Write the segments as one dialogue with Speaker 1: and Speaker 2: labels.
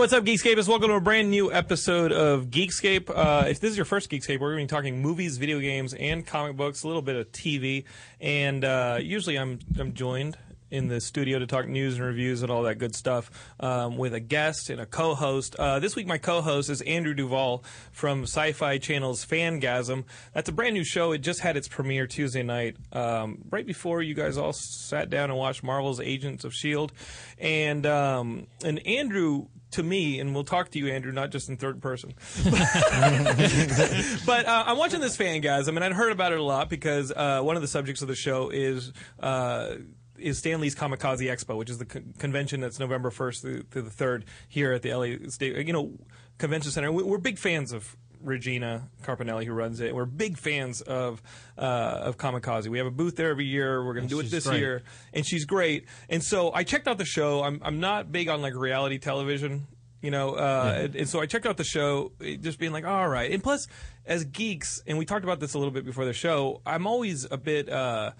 Speaker 1: What's up, Geekscapists? Welcome to a brand new episode of Geekscape. Uh, if this is your first Geekscape, we're going to be talking movies, video games, and comic books, a little bit of TV, and uh, usually I'm I'm joined in the studio to talk news and reviews and all that good stuff um, with a guest and a co-host. Uh, this week, my co-host is Andrew Duvall from Syfy Channel's Fangasm. That's a brand new show. It just had its premiere Tuesday night, um, right before you guys all sat down and watched Marvel's Agents of Shield, and um, and Andrew to me, and we'll talk to you, Andrew, not just in third person. but uh, I'm watching this fan, guys. I mean, I'd heard about it a lot because uh, one of the subjects of the show is. Uh, is Stan Lee's Comikaze Expo, which is the con- convention that's November 1st through, through the 3rd here at the LA State, you know, Convention Center. We- We're big fans of Regina Carpinelli, who runs it. We're big fans of uh, of Comikaze. We have a booth there every year. We're going to do it this
Speaker 2: great.
Speaker 1: year, and she's great. And so I checked out the show. I'm I'm not big on like reality television, you know, uh, and, and so I checked out the show, just being like, all right. And plus, as geeks, and we talked about this a little bit before the show, I'm always a bit. Uh,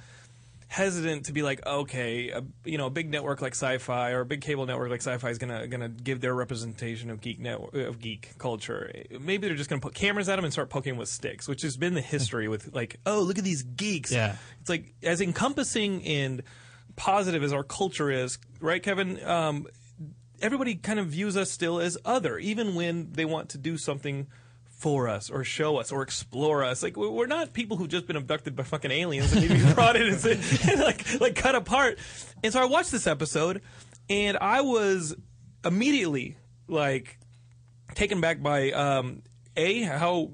Speaker 1: hesitant to be like, okay, a, you know, a big network like Syfy or a big cable network like Syfy is gonna gonna give their representation of geek network of geek culture. Maybe they're just gonna put cameras at them and start poking with sticks, which has been the history with like, oh, look at these geeks.
Speaker 2: Yeah.
Speaker 1: it's like as encompassing and positive as our culture is, right, Kevin? Um, everybody kind of views us still as other, even when they want to do something for us or show us or explore us. Like we're not people who've just been abducted by fucking aliens and maybe brought in and, and like like cut apart. And so I watched this episode, and I was immediately like taken back by um, a how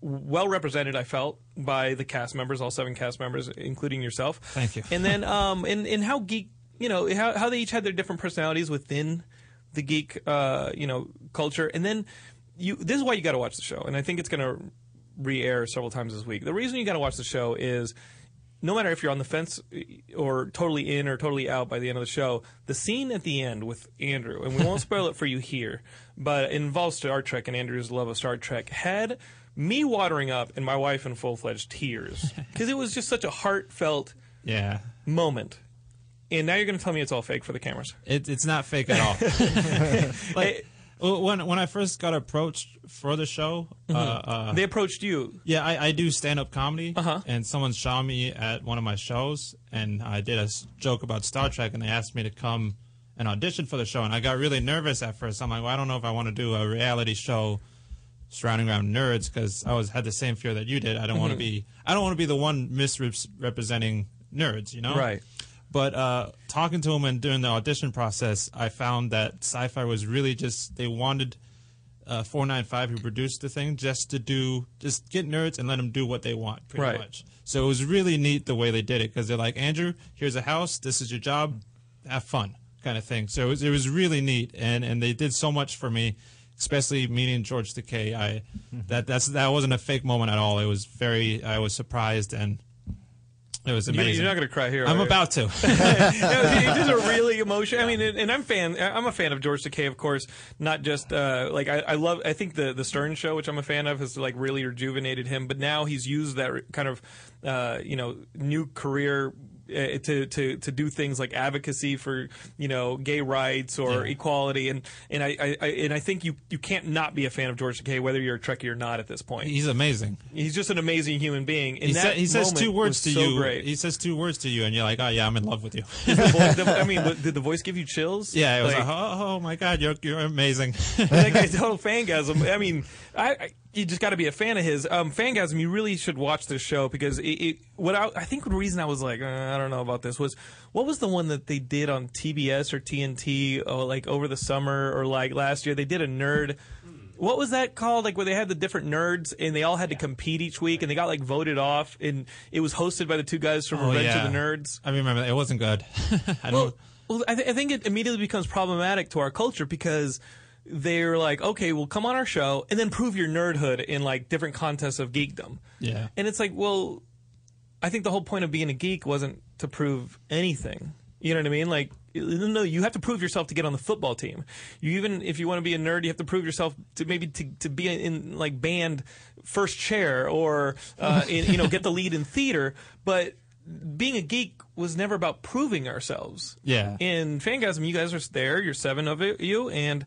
Speaker 1: well represented I felt by the cast members, all seven cast members, including yourself.
Speaker 2: Thank you.
Speaker 1: And then um, and and how geek, you know, how how they each had their different personalities within the geek, uh, you know, culture. And then you, this is why you got to watch the show, and I think it's going to re-air several times this week. The reason you got to watch the show is no matter if you're on the fence eh, or totally in or totally out by the end of the show, the scene at the end with Andrew, and we won't spoil it for you here, but it involves Star Trek and Andrew's love of Star Trek, had me watering up and my wife in full fledged tears because it was just such a heartfelt
Speaker 2: Yeah.
Speaker 1: moment. And now you're going to tell me it's all fake for the cameras.
Speaker 2: It, it's not fake at all. like when when I first got approached for the show, uh, uh,
Speaker 1: They approached you.
Speaker 2: yeah, I, I do stand up comedy,
Speaker 1: Uh-huh.
Speaker 2: and someone saw me at one of my shows, and I did a joke about Star Trek, and they asked me to come and audition for the show, and I got really nervous at first. I'm like, well, I don't know if I want to do a reality show surrounding around nerds because I was had the same fear that you did. I don't want to be I don't want to be the one misrepresenting nerds, you know?
Speaker 1: Right.
Speaker 2: But uh, talking to him and during the audition process, I found that Syfy was really just they wanted uh, 495 who produced the thing just to do just get nerds and let them do what they want pretty
Speaker 1: Right.
Speaker 2: much. So it was really neat the way they did it because they're like Andrew, here's a house, this is your job, have fun kind of thing. So it was, it was really neat and and they did so much for me. Especially meeting George Takei, I that that's that wasn't a fake moment at all. It was very I was surprised and it was amazing.
Speaker 1: You're not going to cry here.
Speaker 2: I'm about to.
Speaker 1: it is a really emotional. I mean, and and I'm fan. I'm a fan of George Takei, of course. Not just uh, like I, I love. I think the the Stern Show, which I'm a fan of, has like really rejuvenated him. But now he's used that kind of uh, you know new career. Uh, to, to to do things like advocacy for you know gay rights or
Speaker 2: Yeah.
Speaker 1: equality and and I, I, I and I think you you can't not be a fan of George Takei whether you're a Trekkie or not at this point.
Speaker 2: He's amazing.
Speaker 1: He's just an amazing human being. And
Speaker 2: He,
Speaker 1: that
Speaker 2: sa- he says two words to
Speaker 1: so
Speaker 2: you.
Speaker 1: Great.
Speaker 2: He says two words to you, and you're like, "Oh yeah, I'm in love with you."
Speaker 1: voice, the, I mean, did the voice give you chills?
Speaker 2: yeah, it was
Speaker 1: Like-
Speaker 2: like, "Oh, oh my god, you're you're amazing."
Speaker 1: that guy's total fangasm. I mean, I, I you just got to be a fan of his. Um, fangasm, you really should watch this show because it. it what I, I think the reason I was like, uh, I don't know about this was what was the one that they did on TBS or TNT, oh, like over the summer or like last year? They did a nerd. What was that called? Like where they had the different nerds and they all had to compete each week and they got like voted off and it was hosted by the two guys from
Speaker 2: Oh,
Speaker 1: Revenge
Speaker 2: yeah.
Speaker 1: of the Nerds.
Speaker 2: I remember that. it wasn't good. I
Speaker 1: Well, well I, th- I think it immediately becomes problematic to our culture because they're like, okay, well, come on our show and then prove your nerdhood in like different contests of geekdom.
Speaker 2: Yeah.
Speaker 1: And it's like, well, I think the whole point of being a geek wasn't to prove anything. You know what I mean? Like, no, you have to prove yourself to get on the football team. You even if you want to be a nerd, you have to prove yourself to maybe to, to be in like band first chair or uh, in, you know get the lead in theater. But being a geek was never about proving ourselves.
Speaker 2: Yeah.
Speaker 1: In Fangasm, you guys are there. You're seven of you, and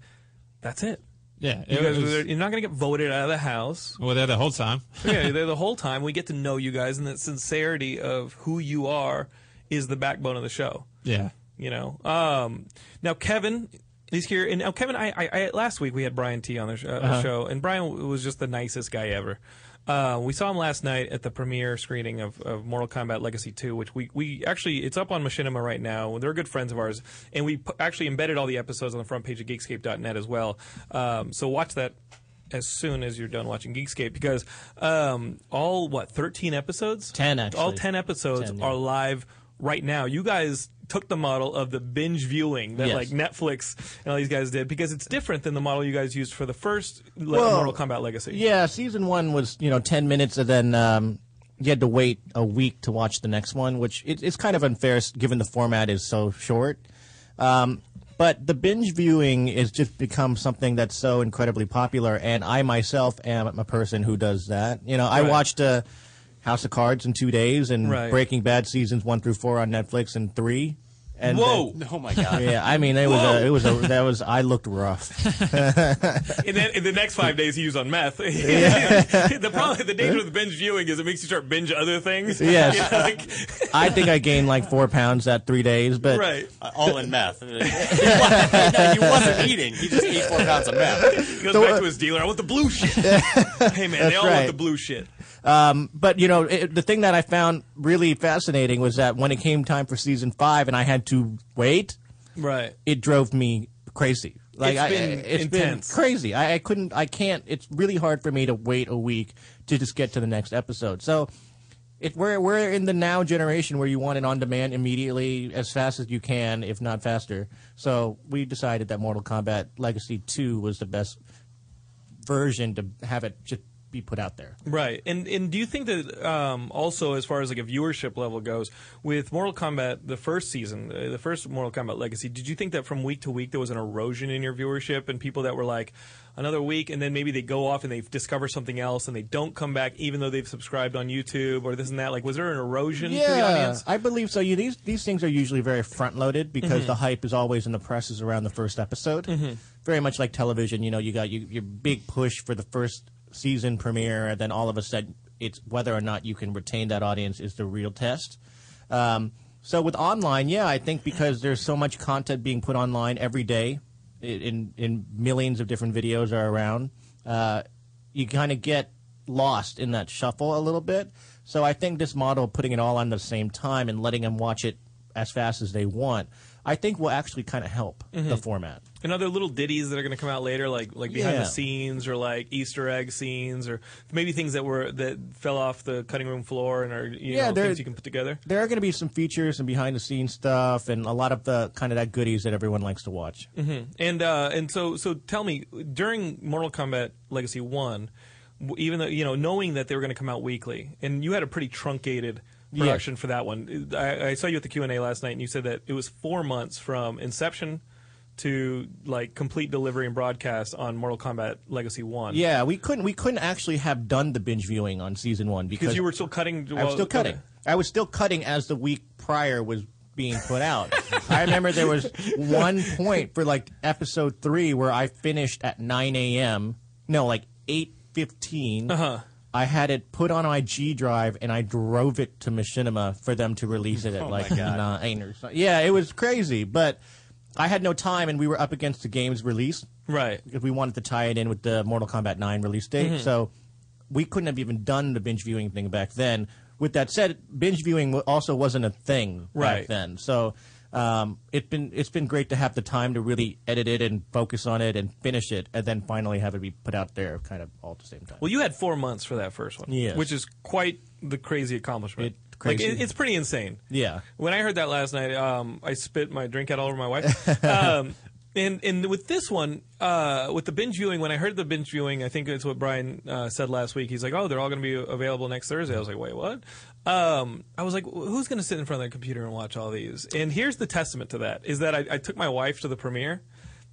Speaker 1: that's it.
Speaker 2: Yeah,
Speaker 1: You
Speaker 2: it
Speaker 1: guys are
Speaker 2: was.
Speaker 1: You're not going to get voted out of the house
Speaker 2: Well, were there the whole time.
Speaker 1: yeah, they're the whole time. We get to know you guys, and that sincerity of who you are is the backbone of the show.
Speaker 2: yeah.
Speaker 1: You know. Um, now Kevin he's here, and now Kevin, I, I, I last week we had Brian Tee on the sh- uh, show, and Brian was just the nicest guy ever. Uh, we saw him last night at the premiere screening of, of Mortal Kombat Legacy 2, which we, we actually, it's up on Machinima right now. They're good friends of ours. And we pu- actually embedded all the episodes on the front page of Geekscape.net as well. Um, so watch that as soon as you're done watching Geekscape because um, all, what, 13 episodes?
Speaker 3: 10, actually.
Speaker 1: All 10 episodes
Speaker 3: 10, yeah.
Speaker 1: are live right now. You guys took the model of the binge viewing that
Speaker 3: Yes.
Speaker 1: like Netflix and all these guys did because it's different than the model you guys used for the first
Speaker 3: Well,
Speaker 1: Mortal Kombat Legacy.
Speaker 3: Yeah, season one was you know ten minutes, and then um, you had to wait a week to watch the next one, which it, it's kind of unfair given the format is so short. Um, but the binge viewing has just become something that's so incredibly popular, and I myself am a person who does that. You know, I
Speaker 1: Right.
Speaker 3: watched uh, House of Cards in two days, and
Speaker 1: Right.
Speaker 3: Breaking Bad seasons one through four on Netflix in three. And
Speaker 1: Whoa!
Speaker 3: then-
Speaker 4: Oh my god.
Speaker 3: yeah, I mean, it was a, it was a, that was I looked rough.
Speaker 1: and then in the next five days he was on meth. the problem, the danger with binge viewing is it makes you start binge other things.
Speaker 3: Yes.
Speaker 1: You know, like-
Speaker 3: I think I gained like four pounds that three days, but
Speaker 1: right.
Speaker 4: Uh, all in meth. he, wasn't, he wasn't eating. He just ate four pounds of meth.
Speaker 1: He goes
Speaker 3: So,
Speaker 1: back
Speaker 3: uh,
Speaker 1: to his dealer. I want the blue shit. hey man, they
Speaker 3: That's
Speaker 1: all want the blue shit.
Speaker 3: Um, but you know it, the thing that I found really fascinating was that when it came time for season five and I had to wait,
Speaker 1: Right.
Speaker 3: it drove me crazy. Like
Speaker 1: It's
Speaker 3: I,
Speaker 1: been
Speaker 3: it's
Speaker 1: intense.
Speaker 3: been crazy. I, I couldn't. I can't. It's really hard for me to wait a week to just get to the next episode. So. If we're we're in the now generation where you want it on demand immediately as fast as you can, if not faster. So we decided that Mortal Kombat Legacy Two was the best version to have it just be put out there.
Speaker 1: Right, and and do you think that um, also, as far as like a viewership level goes, with Mortal Kombat, the first season, uh, the first Mortal Kombat Legacy, did you think that from week to week there was an erosion in your viewership, and people that were like another week, and then maybe they go off and they discover something else, and they don't come back, even though they've subscribed on YouTube or this and that? Like, was there an erosion audience?
Speaker 3: I believe so. You, these these things are usually very front loaded because
Speaker 1: Mm-hmm.
Speaker 3: the hype is always in the presses around the first episode. Very much like television. You know, you got you, your big push for the first season premiere, and then all of a sudden, it's whether or not you can retain that audience is the real test. Um, so with online, yeah, I think because there's so much content being put online every day, in in millions of different videos are around, uh, you kind of get lost in that shuffle a little bit. So I think this model, of putting it all on the same time and letting them watch it as fast as they want, I think will actually kind of help
Speaker 1: Mm-hmm.
Speaker 3: the format.
Speaker 1: And other little ditties that are going to come out later, like like behind
Speaker 3: Yeah.
Speaker 1: the scenes or like Easter egg scenes, or maybe things that were that fell off the cutting room floor and are you
Speaker 3: Yeah,
Speaker 1: know
Speaker 3: they're-
Speaker 1: things you can put together.
Speaker 3: There are going to be some features and behind the scenes stuff, and a lot of the kind of that goodies that everyone likes to watch.
Speaker 1: And uh, and so so tell me during Mortal Kombat Legacy One, even though you know knowing that they were going to come out weekly, and you had a pretty truncated
Speaker 3: Yeah.
Speaker 1: production for that one. I, I saw you at the Q and A last night, and you said that it was four months from inception to like complete delivery and broadcast on Mortal Kombat Legacy One.
Speaker 3: Yeah, we couldn't we couldn't actually have done the binge viewing on season one because
Speaker 1: because you were still cutting.
Speaker 3: I was still cutting. I was still cutting as the week prior was being put out. I remember there was one point for like episode three where I finished at 9 a.m. No, like 8:15.
Speaker 1: Uh-huh.
Speaker 3: I had it put on my G drive and I drove it to Machinima for them to release it at oh like nine or something. Yeah, it was crazy, but I had no time and we were up against the game's release
Speaker 1: Right.
Speaker 3: if we wanted to tie it in with the Mortal Kombat 9 release date. Mm-hmm. So we couldn't have even done the binge viewing thing back then. With that said, binge viewing also wasn't a thing
Speaker 1: Right.
Speaker 3: back then. So um, it's been it's been great to have the time to really edit it and focus on it and finish it, and then finally have it be put out there, kind of all at the same time.
Speaker 1: Well, you had four months for that first one,
Speaker 3: Yes.
Speaker 1: which is quite the crazy accomplishment.
Speaker 3: It-
Speaker 1: Like
Speaker 3: crazy.
Speaker 1: it, it's pretty insane.
Speaker 3: yeah,
Speaker 1: When I heard that last night, um, I spit my drink out all over my wife. um, and and with this one, uh, with the binge viewing, when I heard the binge viewing, I think it's what Brian uh, said last week. He's like, "Oh, they're all going to be available next Thursday." I was like, "Wait, what?" Um, I was like, "Who's going to sit in front of their computer and watch all these?" And here's the testament to that: is that I, I took my wife to the premiere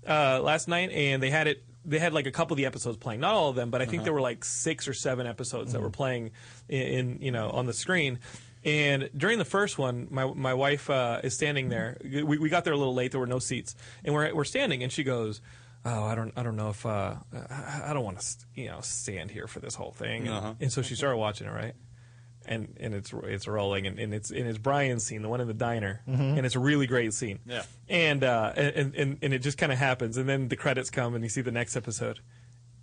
Speaker 1: uh, last night, and they had it. They had like a couple of the episodes playing, not all of them, but I think there were like six or seven episodes that were playing in, in you know on the screen. And during the first one, my my wife uh, is standing there. We, we got there a little late. There were no seats, and we're we're standing, and she goes, "Oh, I don't I don't know if uh, I, I don't want to you know stand here for this whole thing." And, and so she started watching it, right? And and it's it's rolling, and, and it's and it's Brian's scene, the one in the diner, and it's a really great scene.
Speaker 4: Yeah.
Speaker 1: And uh, and, and and it just kind of happens, and then the credits come, and you see the next episode.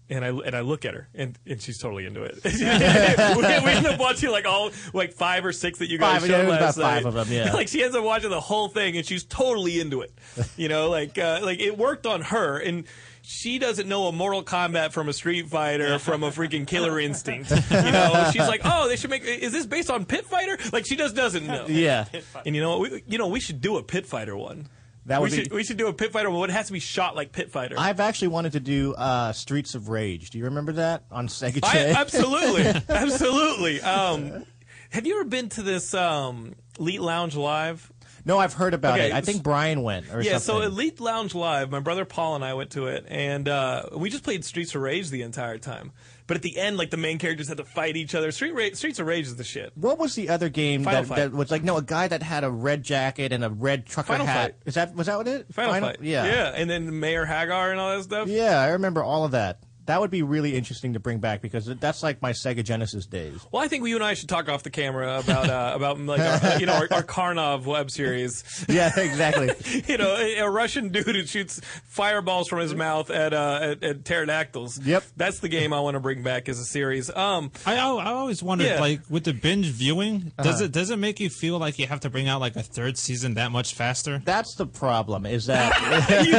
Speaker 1: And I and I look at her and, and she's totally into it. we, we end up watching like all like five or six that you guys
Speaker 3: Five,
Speaker 1: showed
Speaker 3: yeah,
Speaker 1: last
Speaker 3: about five of them, yeah.
Speaker 1: like she ends up watching the whole thing and she's totally into it. You know, like uh, like it worked on her and she doesn't know a Mortal Kombat from a Street Fighter from a freaking Killer Instinct. You know, she's like, oh, they should make. Is this based on Pit Fighter? Like she just doesn't know.
Speaker 3: yeah.
Speaker 1: And you know, what? we, you know, we should do a Pit Fighter one.
Speaker 3: That
Speaker 1: we
Speaker 3: would be-
Speaker 1: should we should do a Pit Fighter but It has to be shot like Pit Fighter.
Speaker 3: I've actually wanted to do uh, Streets of Rage. Do you remember that on Sega
Speaker 1: I, absolutely, absolutely. Um, have you ever been to this um, Elite Lounge Live?
Speaker 3: no, I've heard about
Speaker 1: Okay,
Speaker 3: it. I think Brian went or
Speaker 1: Yeah,
Speaker 3: something.
Speaker 1: so Elite Lounge Live, my brother Paul and I went to it, and uh, we just played Streets of Rage the entire time. But at the end, like the main characters had to fight each other. Street Ra- Streets of Rage is the shit.
Speaker 3: What was the other game
Speaker 1: Final
Speaker 3: that,
Speaker 1: Fight.
Speaker 3: that was like no a guy that had a red jacket and a red trucker
Speaker 1: Final
Speaker 3: hat?
Speaker 1: Fight.
Speaker 3: Is that was that what it?
Speaker 1: Final, Fight,
Speaker 3: Yeah.
Speaker 1: yeah, and then Mayor Haggar and all that stuff.
Speaker 3: Yeah, I remember all of that. That would be really interesting to bring back because that's like my Sega Genesis days.
Speaker 1: Well, I think you and I should talk off the camera about uh, about like our, you know our, our Karnov web series.
Speaker 3: Yeah, exactly.
Speaker 1: you know, a, a Russian dude who shoots fireballs from his mouth at uh, at, at pterodactyls.
Speaker 3: Yep.
Speaker 1: that's the game I want to bring back as a series. Um,
Speaker 2: I, I I always wondered,
Speaker 1: Yeah.
Speaker 2: like with the binge viewing, does
Speaker 3: Uh-huh.
Speaker 2: it does it make you feel like you have to bring out like a third season that much faster?
Speaker 3: That's the problem. Is that
Speaker 1: you,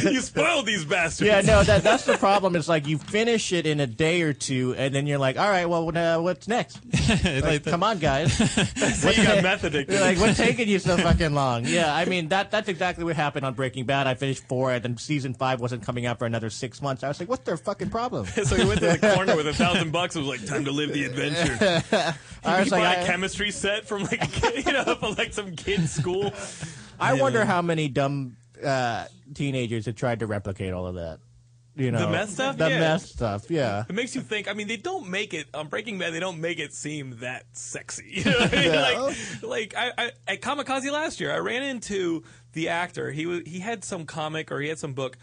Speaker 1: spoil- you spoiled these bastards.
Speaker 3: yeah? No, that that's the problem. It's like you finish it in a day or two, and then you're like, all right, well, uh, what's next?
Speaker 2: It's
Speaker 3: Like,
Speaker 2: the-
Speaker 3: come on, guys.
Speaker 1: so you got meth
Speaker 3: like, what's taking you so fucking long? Yeah, I mean that that's exactly what happened on Breaking Bad. I finished four, and then season five wasn't coming out for another six months. I was like, what's their fucking problem?
Speaker 1: so he went to the corner with a thousand bucks. It was like time to live the adventure.
Speaker 3: I was like,
Speaker 1: a
Speaker 3: I-
Speaker 1: chemistry set from like you know from like some kid's school.
Speaker 3: I wonder how many dumb uh, teenagers have tried to replicate all of that. You know,
Speaker 1: meth stuff?
Speaker 3: The
Speaker 1: Yeah.
Speaker 3: meth stuff, yeah.
Speaker 1: It makes you think. I mean, they don't make it on Breaking Bad. They don't make it seem that sexy. You know I mean?
Speaker 3: Yeah.
Speaker 1: Like, like I, I at Comikaze last year, I ran into the actor. He was he had some comic or he had some book.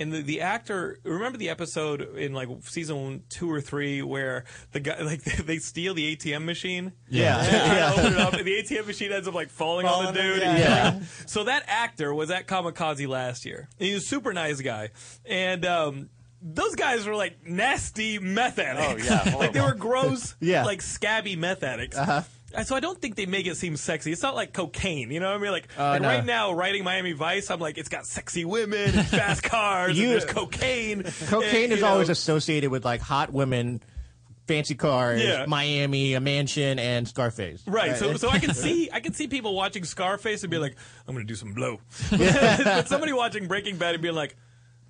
Speaker 1: And the, the actor, remember the episode in like season two or three where the guy like they steal the ATM machine?
Speaker 3: Yeah.
Speaker 1: They try
Speaker 3: Yeah.
Speaker 1: open it up, and the ATM machine ends up like falling on the dude.
Speaker 4: yeah.
Speaker 3: Yeah.
Speaker 1: killing. So that actor was at Comikaze last year. And he was a super nice guy, and um, those guys were like nasty meth addicts.
Speaker 4: Oh, yeah,
Speaker 1: like they were gross,
Speaker 3: Yeah.
Speaker 1: like scabby meth addicts.
Speaker 3: Uh-huh.
Speaker 1: Uh, So I don't think they make it seem sexy. It's not like cocaine, you know what I mean? Like,
Speaker 3: Oh,
Speaker 1: like
Speaker 3: no.
Speaker 1: right now, writing Miami Vice, I'm like, it's got sexy women, and fast cars,
Speaker 3: You-
Speaker 1: and there's cocaine.
Speaker 3: Cocaine
Speaker 1: and,
Speaker 3: is
Speaker 1: know,
Speaker 3: always associated with like hot women, fancy cars,
Speaker 1: Yeah.
Speaker 3: Miami, a mansion, and Scarface.
Speaker 1: Right, so so I can see I can see people watching Scarface and be like, I'm gonna do some blow. but somebody watching Breaking Bad and being like,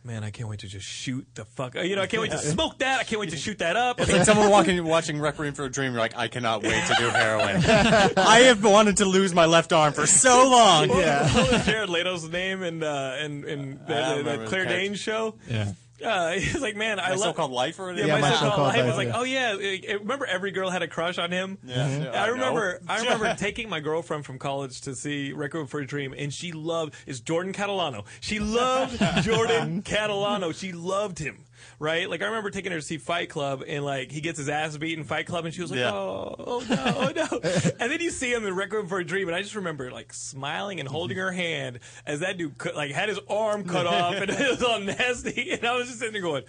Speaker 1: Man, I can't wait to just shoot the fuck. You know, I can't wait to smoke that. I can't wait to shoot that up.
Speaker 4: It's like someone walking, watching Requiem for a Dream. You're like, I cannot wait to do heroin. I have wanted to lose my left arm for so long.
Speaker 1: What was Jared Leto's name in uh, in, in the, the, the Claire. Danes show?
Speaker 2: Yeah.
Speaker 1: Uh, he's like, man, I
Speaker 4: My
Speaker 1: love
Speaker 4: so-called life or
Speaker 1: Yeah,
Speaker 3: Yeah,
Speaker 1: my,
Speaker 3: My
Speaker 1: so-called
Speaker 3: So-Called
Speaker 1: life.
Speaker 3: Life,
Speaker 1: It's like,
Speaker 3: yeah.
Speaker 1: oh yeah, remember every girl had a crush on him.
Speaker 4: Yeah, yeah,
Speaker 1: I
Speaker 4: I
Speaker 1: remember. I remember taking my girlfriend from college to see Requiem for a Dream, and she loved. Is Jordan Catalano? She loved Jordan Catalano. She loved him. Right, like I remember taking her to see Fight Club, and like he gets his ass beat in Fight Club, and she was like,
Speaker 4: Yeah.
Speaker 1: "Oh, oh no, oh no!" and then you see him in Requiem for a Dream, and I just remember like smiling and holding mm-hmm. her hand as that dude cut, like had his arm cut off, and it was all nasty, and I was just sitting there going.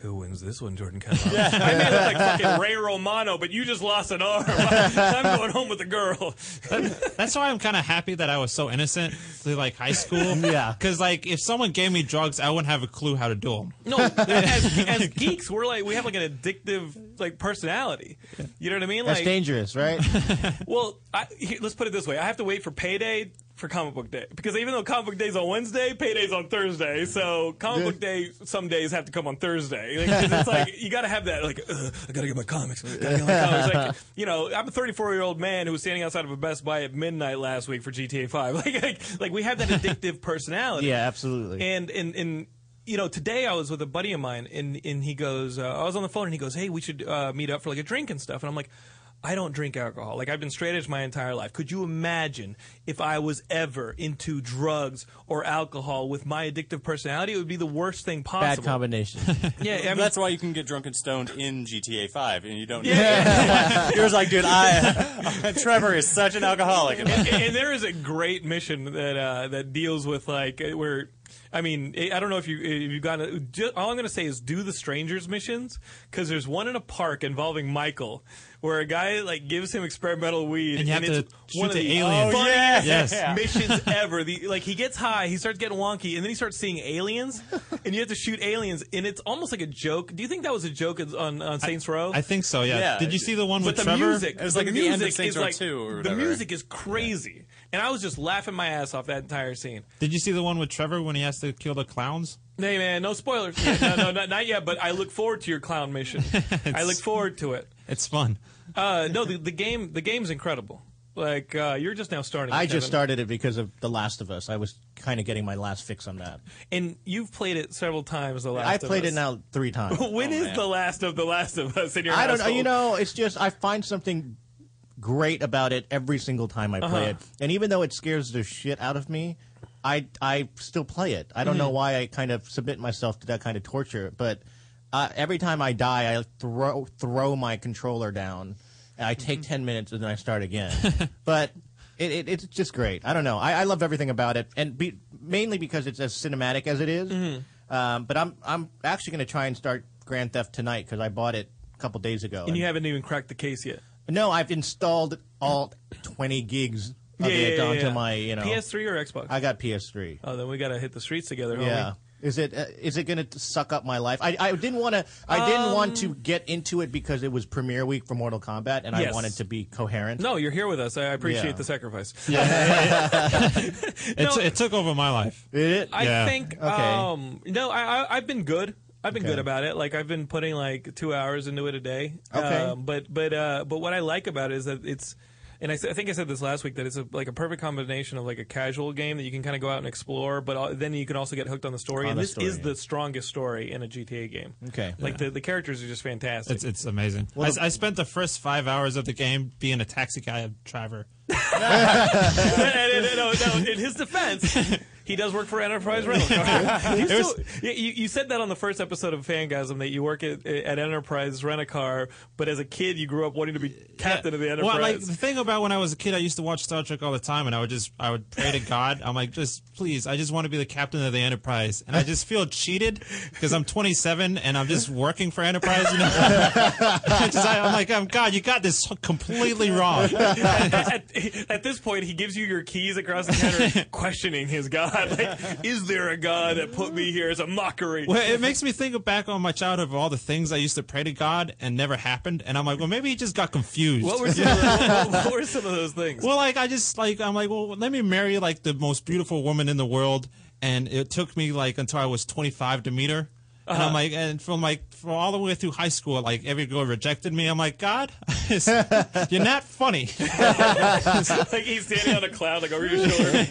Speaker 1: Who wins this one, Jordan Catalano? I may look like fucking Ray Romano, but you just lost an arm. I'm going home with a girl.
Speaker 2: That's why I'm kind of happy that I was so innocent through like high school.
Speaker 3: Yeah.
Speaker 2: Because like if someone gave me drugs, I wouldn't have a clue how to do them.
Speaker 1: No, as, as geeks, we're like we have like an addictive like personality. You know what I mean?
Speaker 3: That's
Speaker 1: Like,
Speaker 3: dangerous, right?
Speaker 1: well, I, here, let's put it this way: I have to wait for payday for comic book day because even though comic book day's on Wednesday, payday's on Thursday. So comic book day some days have to come on Thursday. Like, 'cause it's like you got to have that. Like I got to get my comics. Gotta get my comics. Like, you know, I'm a 34 year old man who was standing outside of a Best Buy at midnight last week for GTA 5. Like, like, like we have that addictive personality.
Speaker 3: yeah, absolutely.
Speaker 1: And and and you know, today I was with a buddy of mine, and and he goes, uh, I was on the phone, and he goes, "Hey, we should uh, meet up for like a drink and stuff." And I'm like. I don't drink alcohol. Like I've been straight edge my entire life. Could you imagine if I was ever into drugs or alcohol with my addictive personality? It would be the worst thing possible.
Speaker 3: Bad
Speaker 1: possible.
Speaker 3: combination.
Speaker 1: Yeah, I mean,
Speaker 4: That's why you can get drunk and stoned in GTA 5, and you don't.
Speaker 1: Yeah, yeah.
Speaker 4: You're just like, dude, I. Trevor is such an alcoholic.
Speaker 1: and, and there is a great mission that uh, that deals with like where. I mean, eh, I don't know if you if you got it. ju- All I'm going to say is do the strangers missions because there's one in a park involving Michael where a guy like gives him experimental weed
Speaker 2: And you have to
Speaker 1: it's one
Speaker 2: shoot
Speaker 1: of
Speaker 2: the
Speaker 1: the
Speaker 2: aliens.
Speaker 1: funniest oh,
Speaker 4: yeah.
Speaker 2: Yes.
Speaker 1: missions ever. The like he gets high, he starts getting wonky, and then he starts seeing aliens, and you have to shoot aliens, and it's almost like a joke. Do you think that was a joke on on Saints Row?
Speaker 2: I think so. Yeah.
Speaker 4: Yeah.
Speaker 2: Did you see the one
Speaker 1: but
Speaker 2: with
Speaker 1: the
Speaker 2: Trevor?
Speaker 1: music,
Speaker 4: It was like
Speaker 1: the
Speaker 4: at the end of
Speaker 1: music
Speaker 4: Saints
Speaker 1: is
Speaker 4: Row
Speaker 1: like
Speaker 4: 2 or
Speaker 1: the music is crazy, and I was just laughing my ass off that entire scene.
Speaker 2: Did you see the one with Trevor when he has to kill the clowns?
Speaker 1: Hey man, no spoilers. No, no, not, not yet. But I look forward to your clown mission. I look forward to it.
Speaker 2: It's fun.
Speaker 1: Uh, no, the, the game, the game's incredible. Like uh, you're just now starting.
Speaker 3: I just
Speaker 1: Kevin.
Speaker 3: started it because of The Last of Us. I was kind of getting my last fix on that.
Speaker 1: and you've played it several times. The last.
Speaker 3: I've
Speaker 1: of
Speaker 3: played
Speaker 1: Us.
Speaker 3: it now three times.
Speaker 1: When is
Speaker 4: man.
Speaker 1: the last of the Last of Us in your life?
Speaker 3: I don't know. You know, it's just I find something great about it every single time I play
Speaker 1: Uh-huh.
Speaker 3: it, and even though it scares the shit out of me, I I still play it. I don't
Speaker 1: Mm-hmm.
Speaker 3: know why I kind of submit myself to that kind of torture, but uh, every time I die, I throw throw my controller down, and I take
Speaker 1: Mm-hmm.
Speaker 3: ten minutes and then I start again. but it, it, it's just great. I don't know. I, I love everything about it, and be, mainly because it's as cinematic as it is.
Speaker 1: Mm-hmm.
Speaker 3: Um, but I'm I'm actually going to try and start Grand Theft tonight because I bought it a couple days ago.
Speaker 1: and you haven't even cracked the case yet.
Speaker 3: No, I've installed all 20 gigs of it onto my, you know.
Speaker 1: PS3 or Xbox.
Speaker 3: I got PS3.
Speaker 1: oh, then we gotta hit the streets together. Homie.
Speaker 3: yeah. Is it uh, is it going to suck up my life? I, I didn't want to I didn't want to get into it because it was premiere week for Mortal Kombat and I
Speaker 1: Um,
Speaker 3: wanted to be coherent.
Speaker 1: No, you're here with us. I appreciate
Speaker 3: Yeah.
Speaker 1: the sacrifice.
Speaker 2: It, it took over my life.
Speaker 3: Did it?
Speaker 1: I
Speaker 2: Yeah.
Speaker 1: think
Speaker 3: Okay.
Speaker 1: um no, I, I I've been good. I've been
Speaker 3: Okay.
Speaker 1: good about it. Like I've been putting like two hours into it a day.
Speaker 3: Okay.
Speaker 1: Um, but but uh, but what I like about it is that it's, and I think I said this last week that it's a, like a perfect combination of like a casual game that you can kind of go out and explore, but al- then you can also get hooked on the story.
Speaker 3: On
Speaker 1: and
Speaker 3: the
Speaker 1: this
Speaker 3: story,
Speaker 1: is
Speaker 3: yeah.
Speaker 1: the strongest story in a GTA game.
Speaker 3: Okay.
Speaker 1: Like the the characters are just fantastic.
Speaker 2: It's it's amazing. I, I spent the first five hours of the game being a taxi guy driver.
Speaker 1: no, no, no, no, in his defense, He does work for Enterprise Rental Car. you, still- you, you said that on the first episode of Fangasm that you work at, at Enterprise Rent a Car, but as a kid you grew up wanting to be captain of the Enterprise.
Speaker 2: Well, like the thing about when I was a kid, I used to watch Star Trek all the time, and I would just I would pray to God. I'm like, just please, I just want to be the captain of the Enterprise, and I just feel cheated because I'm 27 and I'm just working for Enterprise. You know, I just, I, am like, um, God, you got this completely wrong.
Speaker 1: at, at this point, he gives you your keys across the counter, questioning his God. Like, is there a God that put me here as a mockery?
Speaker 2: Well, it makes me think back on my childhood of all the things I used to pray to God and never happened, and I'm like, well, maybe he just got confused.
Speaker 1: What were, some of those, what were some of those things?
Speaker 2: Well, like I just like I'm like, well, let me marry like the most beautiful woman in the world, and it took me like until I was 25 to meet her. And
Speaker 1: Uh-huh.
Speaker 2: I'm like, and from like from all the way through high school, like every girl rejected me. I'm like, God, you're not funny.
Speaker 1: like he's standing on a cloud, like over your shoulder.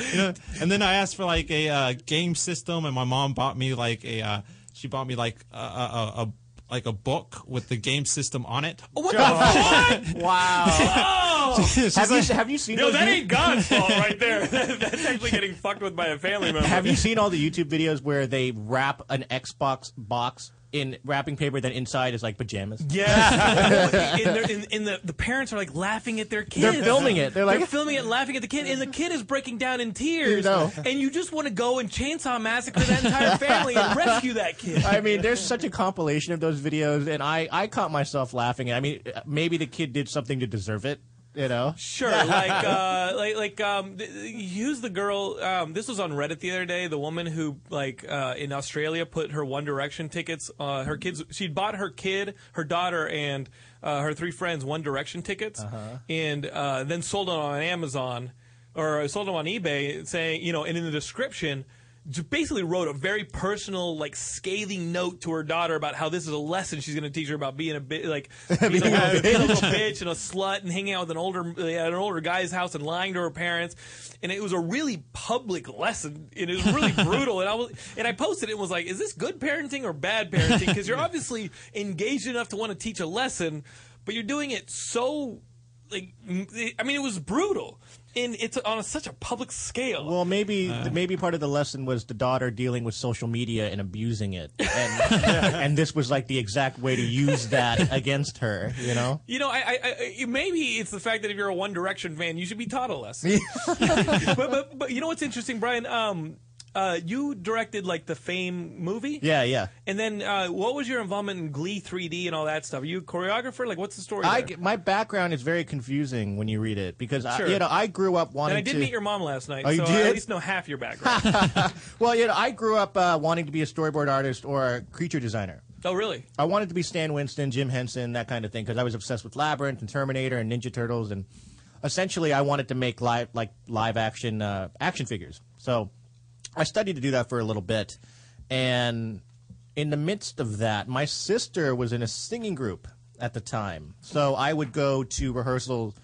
Speaker 2: You know? And then I asked for like a uh, game system, and my mom bought me like a. Uh, she bought me like a, a, a like a book with the game system on it.
Speaker 1: Oh, what the fuck?
Speaker 3: Wow.
Speaker 2: She's
Speaker 3: have,
Speaker 2: like-
Speaker 3: you, have you seen
Speaker 1: No,
Speaker 3: those
Speaker 1: that
Speaker 3: vi-
Speaker 1: ain't God's fault right there. That's actually getting fucked with by a family member.
Speaker 3: Have you seen all the YouTube videos where they wrap an Xbox box in wrapping paper, then inside is like pajamas?
Speaker 1: Yeah, and and- and the, the parents are like laughing at their kids.
Speaker 3: They're filming it. They're like-
Speaker 1: filming it and laughing at the kid, and the kid is breaking down in tears.
Speaker 3: You know.
Speaker 1: And you just want to go and chainsaw massacre that entire family and rescue that kid.
Speaker 3: I mean, there's such a compilation of those videos, and I, I caught myself laughing. I mean, maybe the kid did something to deserve it, you know?
Speaker 1: Sure, like uh, like like um, th- who's the girl? Um, this was on Reddit the other day. The woman who like uh, in Australia put her One Direction tickets. Uh, her kids. she'd bought her kid, her daughter, and uh, her three friends One Direction tickets, and uh, then sold them on Amazon or sold them on eBay, saying you know, and in the description. Basically, wrote a very personal, like scathing note to her daughter about how this is a lesson she's going to teach her about being a bit like being, a, being a little bitch and a slut and hanging out with an older at an older guy's house and lying to her parents. And it was a really public lesson, and it was really brutal. And I was and I posted it and was like, "Is this good parenting or bad parenting?" Because you're obviously engaged enough to want to teach a lesson, but you're doing it so like I mean, it was brutal, and it's on a, such a public scale.
Speaker 3: Well, maybe
Speaker 1: Uh.
Speaker 3: maybe part of the lesson was the daughter dealing with social media and abusing it, and, and this was like the exact way to use that against her. You know?
Speaker 1: You know, I, I, I maybe it's the fact that if you're a One Direction fan, you should be taught a lesson. but, but but you know what's interesting, Brian? Um, uh, you directed like the Fame movie.
Speaker 3: Yeah, yeah.
Speaker 1: And then, uh, what was your involvement in Glee 3D and all that stuff? Are you a choreographer? Like, what's the story?
Speaker 3: I,
Speaker 1: there?
Speaker 3: my background is very confusing when you read it because
Speaker 1: Sure.
Speaker 3: I, you know I grew up wanting
Speaker 1: and I did
Speaker 3: to.
Speaker 1: meet your mom last night,
Speaker 3: Oh, you
Speaker 1: so I
Speaker 3: did?
Speaker 1: at least know half your background.
Speaker 3: well, you know I grew up uh, wanting to be a storyboard artist or a creature designer.
Speaker 1: oh, really?
Speaker 3: I wanted to be Stan Winston, Jim Henson, that kind of thing, because I was obsessed with Labyrinth and Terminator and Ninja Turtles, and essentially I wanted to make live like live action uh, action figures. So I studied to do that for a little bit, and in the midst of that, my sister was in a singing group at the time, so I would go to rehearsals,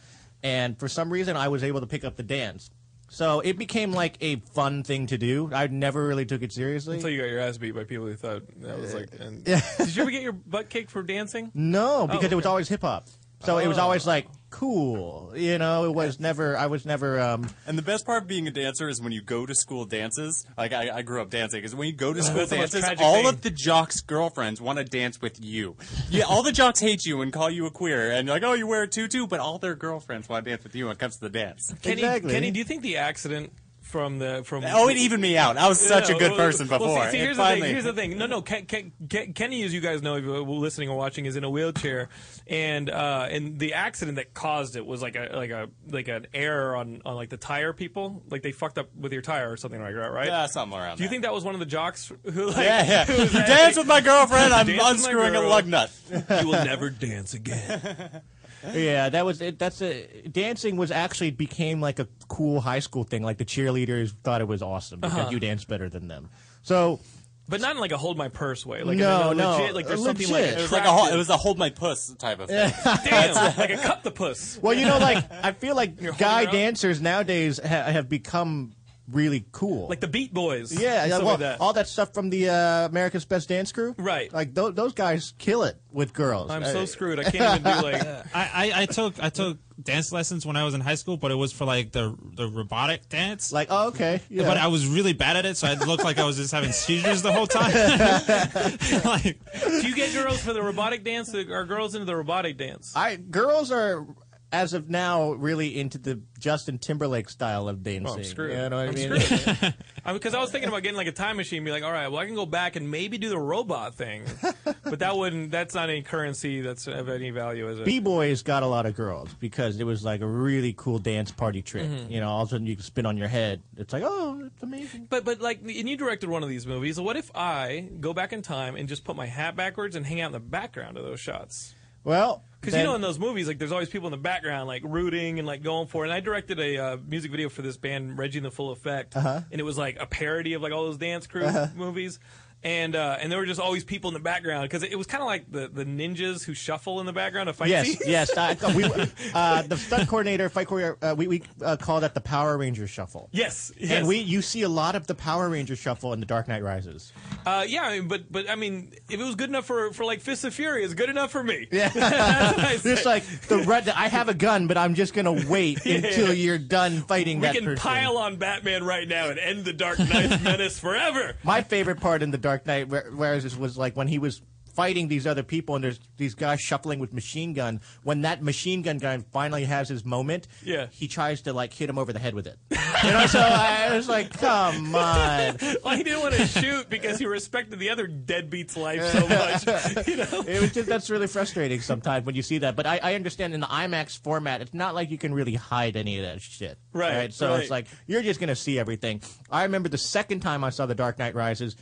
Speaker 3: and for some reason I was able to pick up the dance. So it became like a fun thing to do. I never really took it seriously.
Speaker 1: Until you got your ass beat by people who thought that was like. And, Did you ever get your butt kicked for dancing?
Speaker 3: No, because oh, it was always hip hop. So it was oh. always like cool, you know. It was never. I was never. Um,
Speaker 4: And the best part of being a dancer is when you go to school dances. Like I, I grew up dancing, because when you go to school
Speaker 1: That's
Speaker 4: dances, all
Speaker 1: thing.
Speaker 4: of the jocks' girlfriends want to dance with you. Yeah, all the jocks hate you and call you a queer, and you're like, oh, you wear a tutu, but all their girlfriends want to dance with you when it comes to the dance.
Speaker 1: Kenny,
Speaker 3: Exactly.
Speaker 1: Kenny, do you think the accident from the from
Speaker 4: Oh, it evened me out. I was such
Speaker 1: No,
Speaker 4: a good
Speaker 1: well,
Speaker 4: person
Speaker 1: well,
Speaker 4: before.
Speaker 1: see, see,
Speaker 4: It
Speaker 1: here's
Speaker 4: finally-
Speaker 1: the thing. Here's the thing. No, no. Ken, Ken, Ken, Kenny, as you guys know, if you're listening or watching, is in a wheelchair, and uh, and the accident that caused it was like a like a like an error on on like the tire people, like they fucked up with your tire or something like that, right?
Speaker 4: Yeah, something around
Speaker 1: Do you
Speaker 4: there.
Speaker 1: think that was one of the jocks who like
Speaker 4: Yeah, yeah.
Speaker 1: who
Speaker 4: You
Speaker 1: like,
Speaker 4: dance with my girlfriend. I'm
Speaker 1: Dance with my
Speaker 4: unscrewing a lug nut.
Speaker 1: You will never dance again.
Speaker 3: yeah, that was. It, that's a dancing was actually became like a cool high school thing. Like the cheerleaders thought it was awesome because
Speaker 1: Uh-huh.
Speaker 3: you dance better than them. So
Speaker 1: But not in like a hold my purse way. Like
Speaker 3: No,
Speaker 1: in a
Speaker 3: no,
Speaker 1: legit, like there's something like
Speaker 4: It was like a hol- it was a hold my puss type of thing.
Speaker 1: damn, like a cup the puss.
Speaker 3: well, you know, like I feel like guy dancers nowadays ha- have become really cool.
Speaker 1: Like the Beat Boys.
Speaker 3: yeah, yeah, well,
Speaker 1: like that.
Speaker 3: all that stuff from the uh, America's Best Dance Crew.
Speaker 1: Right.
Speaker 3: Like those, those guys kill it with girls.
Speaker 1: I'm
Speaker 3: Uh,
Speaker 1: so screwed. I can't even do like.
Speaker 2: I, I, I took I took dance lessons when I was in high school, but it was for like the the robotic dance.
Speaker 3: Like, oh, okay. Yeah.
Speaker 2: But I was really bad at it, so I looked like I was just having seizures the whole time. like,
Speaker 1: Do you get girls for the robotic dance? Are girls into the robotic dance?
Speaker 3: I girls are as of now really into the Justin Timberlake style of dancing.
Speaker 1: Oh, I'm screwed.
Speaker 3: You know what I
Speaker 1: I'm
Speaker 3: mean?
Speaker 1: screwed. I mean, because I was thinking about getting like a time machine, and be like, all right, well, I can go back and maybe do the robot thing, but that wouldn't. That's not any currency that's of any value, is it?
Speaker 3: B boys got a lot of girls because it was like a really cool dance party trick.
Speaker 1: Mm-hmm.
Speaker 3: You know, all of a sudden you can spin on your head. It's like, oh, it's amazing.
Speaker 1: But but like, and you directed one of these movies. What if I go back in time and just put my hat backwards and hang out in the background of those shots?
Speaker 3: Well,
Speaker 1: Because you know, in those movies, like there's always people in the background, like rooting and like going for it. And I directed a uh, music video for this band, Reggie and the Full Effect,
Speaker 3: Uh-huh.
Speaker 1: and it was like a parody of like all those dance crew movies. And uh, and there were just always people in the background because it, it was kind of like the, the ninjas who shuffle in the background of fight
Speaker 3: Yes,
Speaker 1: scenes.
Speaker 3: yes. We, uh, the stunt coordinator, fight coordinator, uh, we, we uh, call that the Power Ranger Shuffle.
Speaker 1: Yes, yes.
Speaker 3: And we, you see a lot of the Power Ranger Shuffle in The Dark Knight Rises.
Speaker 1: uh, yeah, I mean, but but I mean, if it was good enough for for like Fists of Fury, it's good enough for me.
Speaker 3: Yeah.
Speaker 1: That's what I say.
Speaker 3: Just like the red, I have a gun, but I'm just gonna wait until you're done fighting
Speaker 1: we can
Speaker 3: person.
Speaker 1: pile on Batman right now and end the Dark Knight's menace forever.
Speaker 3: My favorite part in the Dark Knight Ri- Rises was like when he was fighting these other people and there's these guys shuffling with machine gun. When that machine gun guy finally has his moment,
Speaker 1: Yeah.
Speaker 3: he tries to like hit him over the head with it. You know, so I was like, come on.
Speaker 1: Well, he didn't want to shoot because he respected the other deadbeat's life so much. You know?
Speaker 3: It was just, that's really frustrating sometimes when you see that. But I, I understand in the IMAX format, it's not like you can really hide any of that shit.
Speaker 1: Right,
Speaker 3: So
Speaker 1: right.
Speaker 3: it's like you're just gonna see everything. I remember the second time I saw The Dark Knight Rises,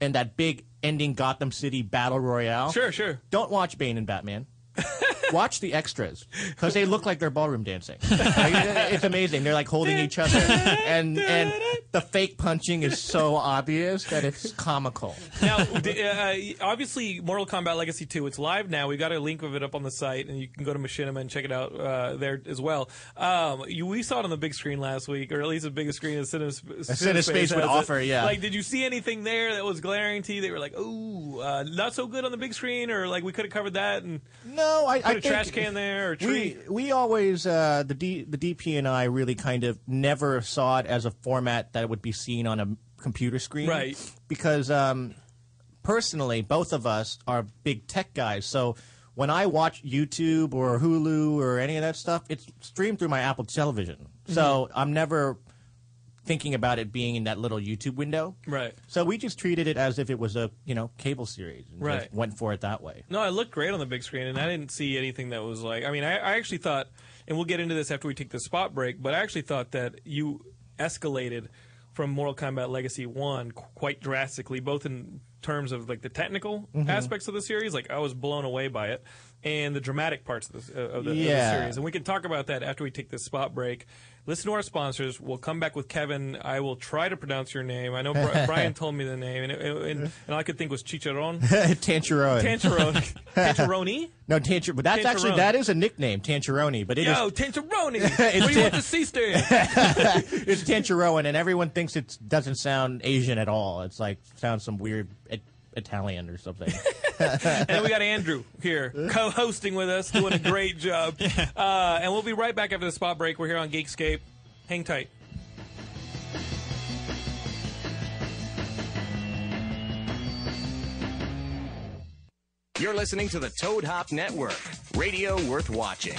Speaker 3: and that big ending Gotham City battle royale.
Speaker 1: Sure, sure.
Speaker 3: Don't watch Bane and Batman. Watch the extras because they look like they're ballroom dancing. Like, it's amazing. They're like holding each other, and and the fake punching is so obvious that it's comical.
Speaker 1: Now, uh, obviously, Mortal Kombat Legacy 2, it's live now. We got a link of it up on the site, and you can go to Machinima and check it out uh, there as well. Um, you, we saw it on the big screen last week, or at least the biggest screen that Cinema,
Speaker 3: CineSpace would
Speaker 1: has it.
Speaker 3: offer, yeah.
Speaker 1: Like, did you see anything there that was glaring to you? They were like, ooh, uh, not so good on the big screen, or like we could have covered that and
Speaker 3: No, I,
Speaker 1: put
Speaker 3: I
Speaker 1: a
Speaker 3: think
Speaker 1: trash can there, or tree.
Speaker 3: We we always uh, the D, the DP and I really kind of never saw it as a format that would be seen on a computer screen,
Speaker 1: Right.
Speaker 3: Because um, personally, both of us are big tech guys, so. When I watch YouTube or Hulu or any of that stuff, it's streamed through my Apple Television. So
Speaker 1: Mm-hmm.
Speaker 3: I'm never thinking about it being in that little YouTube window.
Speaker 1: Right.
Speaker 3: So we just treated it as if it was a you know cable series and
Speaker 1: Right.
Speaker 3: just went for it that way.
Speaker 1: No, it looked great on the big screen, and I didn't see anything that was like. I mean, I, I actually thought, and we'll get into this after we take the spot break, but I actually thought that you escalated from Mortal Kombat Legacy One quite drastically, both in terms of like the technical
Speaker 3: Mm-hmm.
Speaker 1: aspects of the series. Like I was blown away by it, and the dramatic parts of the, uh, of the, of the
Speaker 3: Yeah.
Speaker 1: series. And we can talk about that after we take this spot break. Listen to our sponsors. We'll come back with Kevin. I will try to pronounce your name. I know Bri- Brian told me the name, and, it, and, and all I could think was Chicharron.
Speaker 3: Tancharoen.
Speaker 1: Tancheroni. Tancheroni?
Speaker 3: No, Tancher, but that's actually that is a nickname, Tancheroni. But it is
Speaker 1: Yo, Tancheroni. what do you want the C stand?
Speaker 3: it's Tancharoen, and everyone thinks it doesn't sound Asian at all. It's like sounds some weird it, Italian or something.
Speaker 1: and then we got Andrew here co-hosting with us, doing a great job. Uh, and we'll be right back after the spot break. We're here on Geekscape. Hang tight.
Speaker 5: You're listening to the Toad Hop Network, radio worth watching.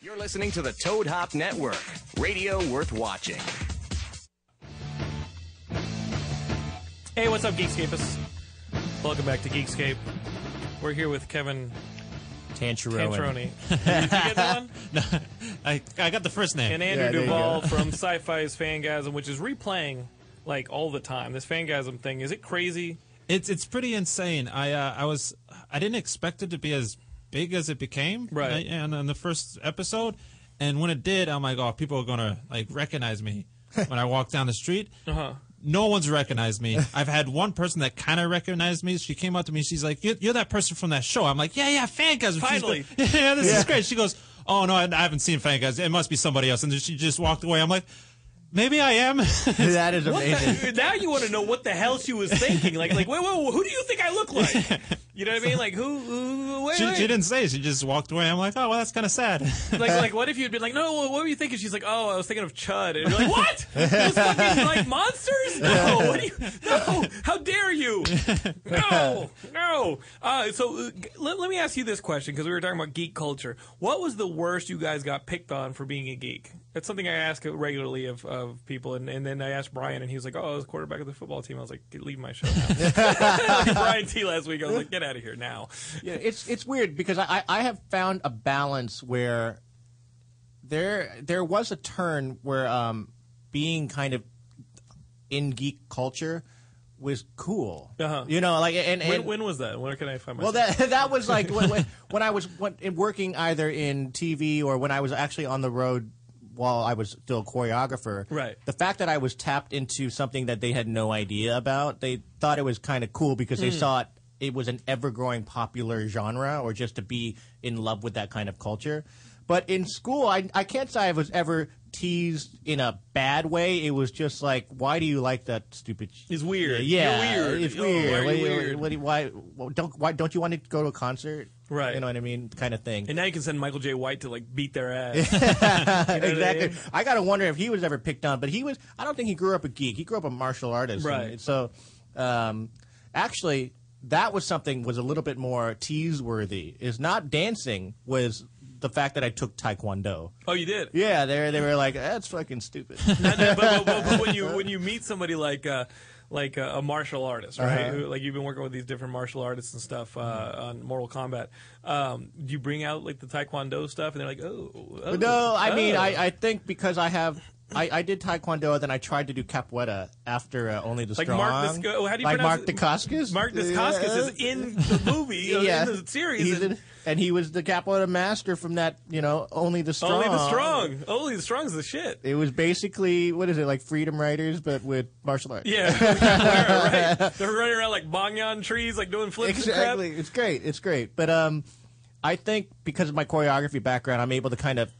Speaker 5: You're listening to the Toad Hop Network, radio worth watching.
Speaker 1: Hey, what's up, Geekscapists? Welcome back to Geekscape. We're here with Kevin
Speaker 3: Tancheroni.
Speaker 1: Tancheroni. Did you get that one?
Speaker 2: no, I, I got the first name.
Speaker 1: And Andrew Duvall from Syfy's Fangasm, which is replaying like all the time. This Fangasm thing is it crazy?
Speaker 2: It's it's pretty insane. I uh, I was I didn't expect it to be as big as it became
Speaker 1: Right.
Speaker 2: and on the first episode and when it did i'm like oh people are gonna like recognize me when i walk down the street.
Speaker 1: Uh-huh.
Speaker 2: no one's recognized me. I've had one person that kind of recognized me. She came up to me she's like you're, you're that person from that show. I'm like yeah yeah fan guys.
Speaker 1: Finally.
Speaker 2: yeah this
Speaker 1: Yeah.
Speaker 2: is great. She goes oh no I, I haven't seen fan guys. It must be somebody else. And then she just walked away. I'm like maybe i am
Speaker 3: that is
Speaker 1: What the- now you want to know what the hell she was thinking. Like, like, wait, wait, who do you think I look like? You know what I mean? Like, who? who wait,
Speaker 2: she,
Speaker 1: wait.
Speaker 2: she didn't say she just walked away i'm like oh well that's kind of sad
Speaker 1: like, like, what if you'd been like, no, what were you thinking? She's like, oh, I was thinking of Chud. And you're like, what? Those fucking like monsters? No, what do you? No, how dare you? No, no. Uh, so uh, let, let me ask you this question because we were talking about geek culture. What was the worst you guys got picked on for being a geek? That's something I ask regularly of, of people, and, and then I asked Brian, and he was like, "Oh, I was quarterback of the football team." I was like, "Leave my show now." Brian Tee last week, I was like, "Get out of here now."
Speaker 3: Yeah, it's it's weird because I, I have found a balance where there there was a turn where um, being kind of in geek culture was cool.
Speaker 1: Uh-huh.
Speaker 3: You know, like and, and
Speaker 1: when, when was that? Where can I find
Speaker 3: well, that that was like when, when, when I was when, working either in TV or when I was actually on the road while I was still a choreographer.
Speaker 1: Right.
Speaker 3: The fact that I was tapped into something that they had no idea about, they thought it was kind of cool because they
Speaker 1: Mm.
Speaker 3: saw it, it was an ever growing popular genre or just to be in love with that kind of culture. But in school, I, I can't say I was ever teased in a bad way. It was just like, why do you like that stupid? Sh-?
Speaker 1: It's weird.
Speaker 3: Yeah,
Speaker 1: You're weird.
Speaker 3: It's
Speaker 1: Oh,
Speaker 3: weird.
Speaker 1: why are
Speaker 3: What do you-
Speaker 1: weird?
Speaker 3: what you- why, well, don't why don't you want to go to a concert?
Speaker 1: Right.
Speaker 3: You know what I mean, kind of thing.
Speaker 1: And now you can send Michael Jai White to like beat their ass. You know what I
Speaker 3: exactly.
Speaker 1: mean?
Speaker 3: I gotta wonder if he was ever picked on, but he was. I don't think he grew up a geek. He grew up a martial artist.
Speaker 1: Right.
Speaker 3: And so, um, actually, that was something was a little bit more tease worthy. Is not dancing was the fact that I took taekwondo.
Speaker 1: Oh, you did.
Speaker 3: Yeah, they they were like that's fucking stupid.
Speaker 1: No, no, but, but, but, when you when you meet somebody like uh, like a, a martial artist, right?
Speaker 3: Uh-huh.
Speaker 1: Who, like you've been working with these different martial artists and stuff uh,
Speaker 3: Mm-hmm.
Speaker 1: on Mortal Kombat. Um, do you bring out like the Taekwondo stuff, and they're like, oh, oh
Speaker 3: no, I mean,
Speaker 1: oh.
Speaker 3: I, I think because I have I, I did Taekwondo, then I tried to do Capoeira after uh, Only the
Speaker 1: Like
Speaker 3: Strong.
Speaker 1: Mark Disco- how do you
Speaker 3: like Mark? Dacascos?
Speaker 1: Mark Dacascos is in the movie, uh, in the series.
Speaker 3: He's
Speaker 1: and-
Speaker 3: in- and he was the Capoeira master from that, you know, Only the Strong.
Speaker 1: Only the strong. Only the strong's the shit.
Speaker 3: It was basically, what is it, like Freedom Writers, but with martial arts.
Speaker 1: Yeah, right. They're running around like banyan trees, like doing flips
Speaker 3: exactly. It's great. It's great. But um, I think because of my choreography background, I'm able to kind of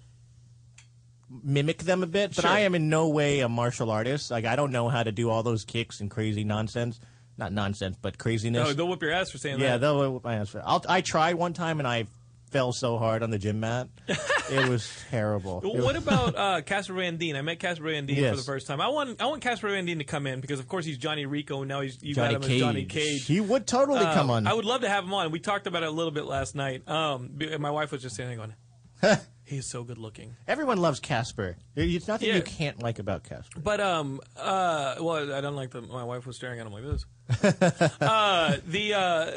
Speaker 3: mimic them a bit. But
Speaker 1: Sure.
Speaker 3: I am in no way a martial artist. Like I don't know how to do all those kicks and crazy nonsense. Not nonsense, but craziness.
Speaker 1: No, they'll whip your ass for saying
Speaker 3: yeah,
Speaker 1: that.
Speaker 3: Yeah, they'll whip my ass for. I'll, I tried one time and I fell so hard on the gym mat. it was terrible. It
Speaker 1: What
Speaker 3: was-
Speaker 1: about uh, Casper Van Dien? I met Casper Van Dien for the first time. I want I want Casper Van Dien to come in because of course he's Johnny Rico and now he's you
Speaker 3: Johnny
Speaker 1: got him as Johnny
Speaker 3: Cage.
Speaker 1: Cage.
Speaker 3: He would totally
Speaker 1: Um,
Speaker 3: come on.
Speaker 1: I would love to have him on. We talked about it a little bit last night. Um, my wife was just saying, going, "He's so good looking."
Speaker 3: Everyone loves Casper. It's nothing
Speaker 1: Yeah.
Speaker 3: you can't like about Casper.
Speaker 1: But um uh well I don't like the my wife was staring at him like this. uh the uh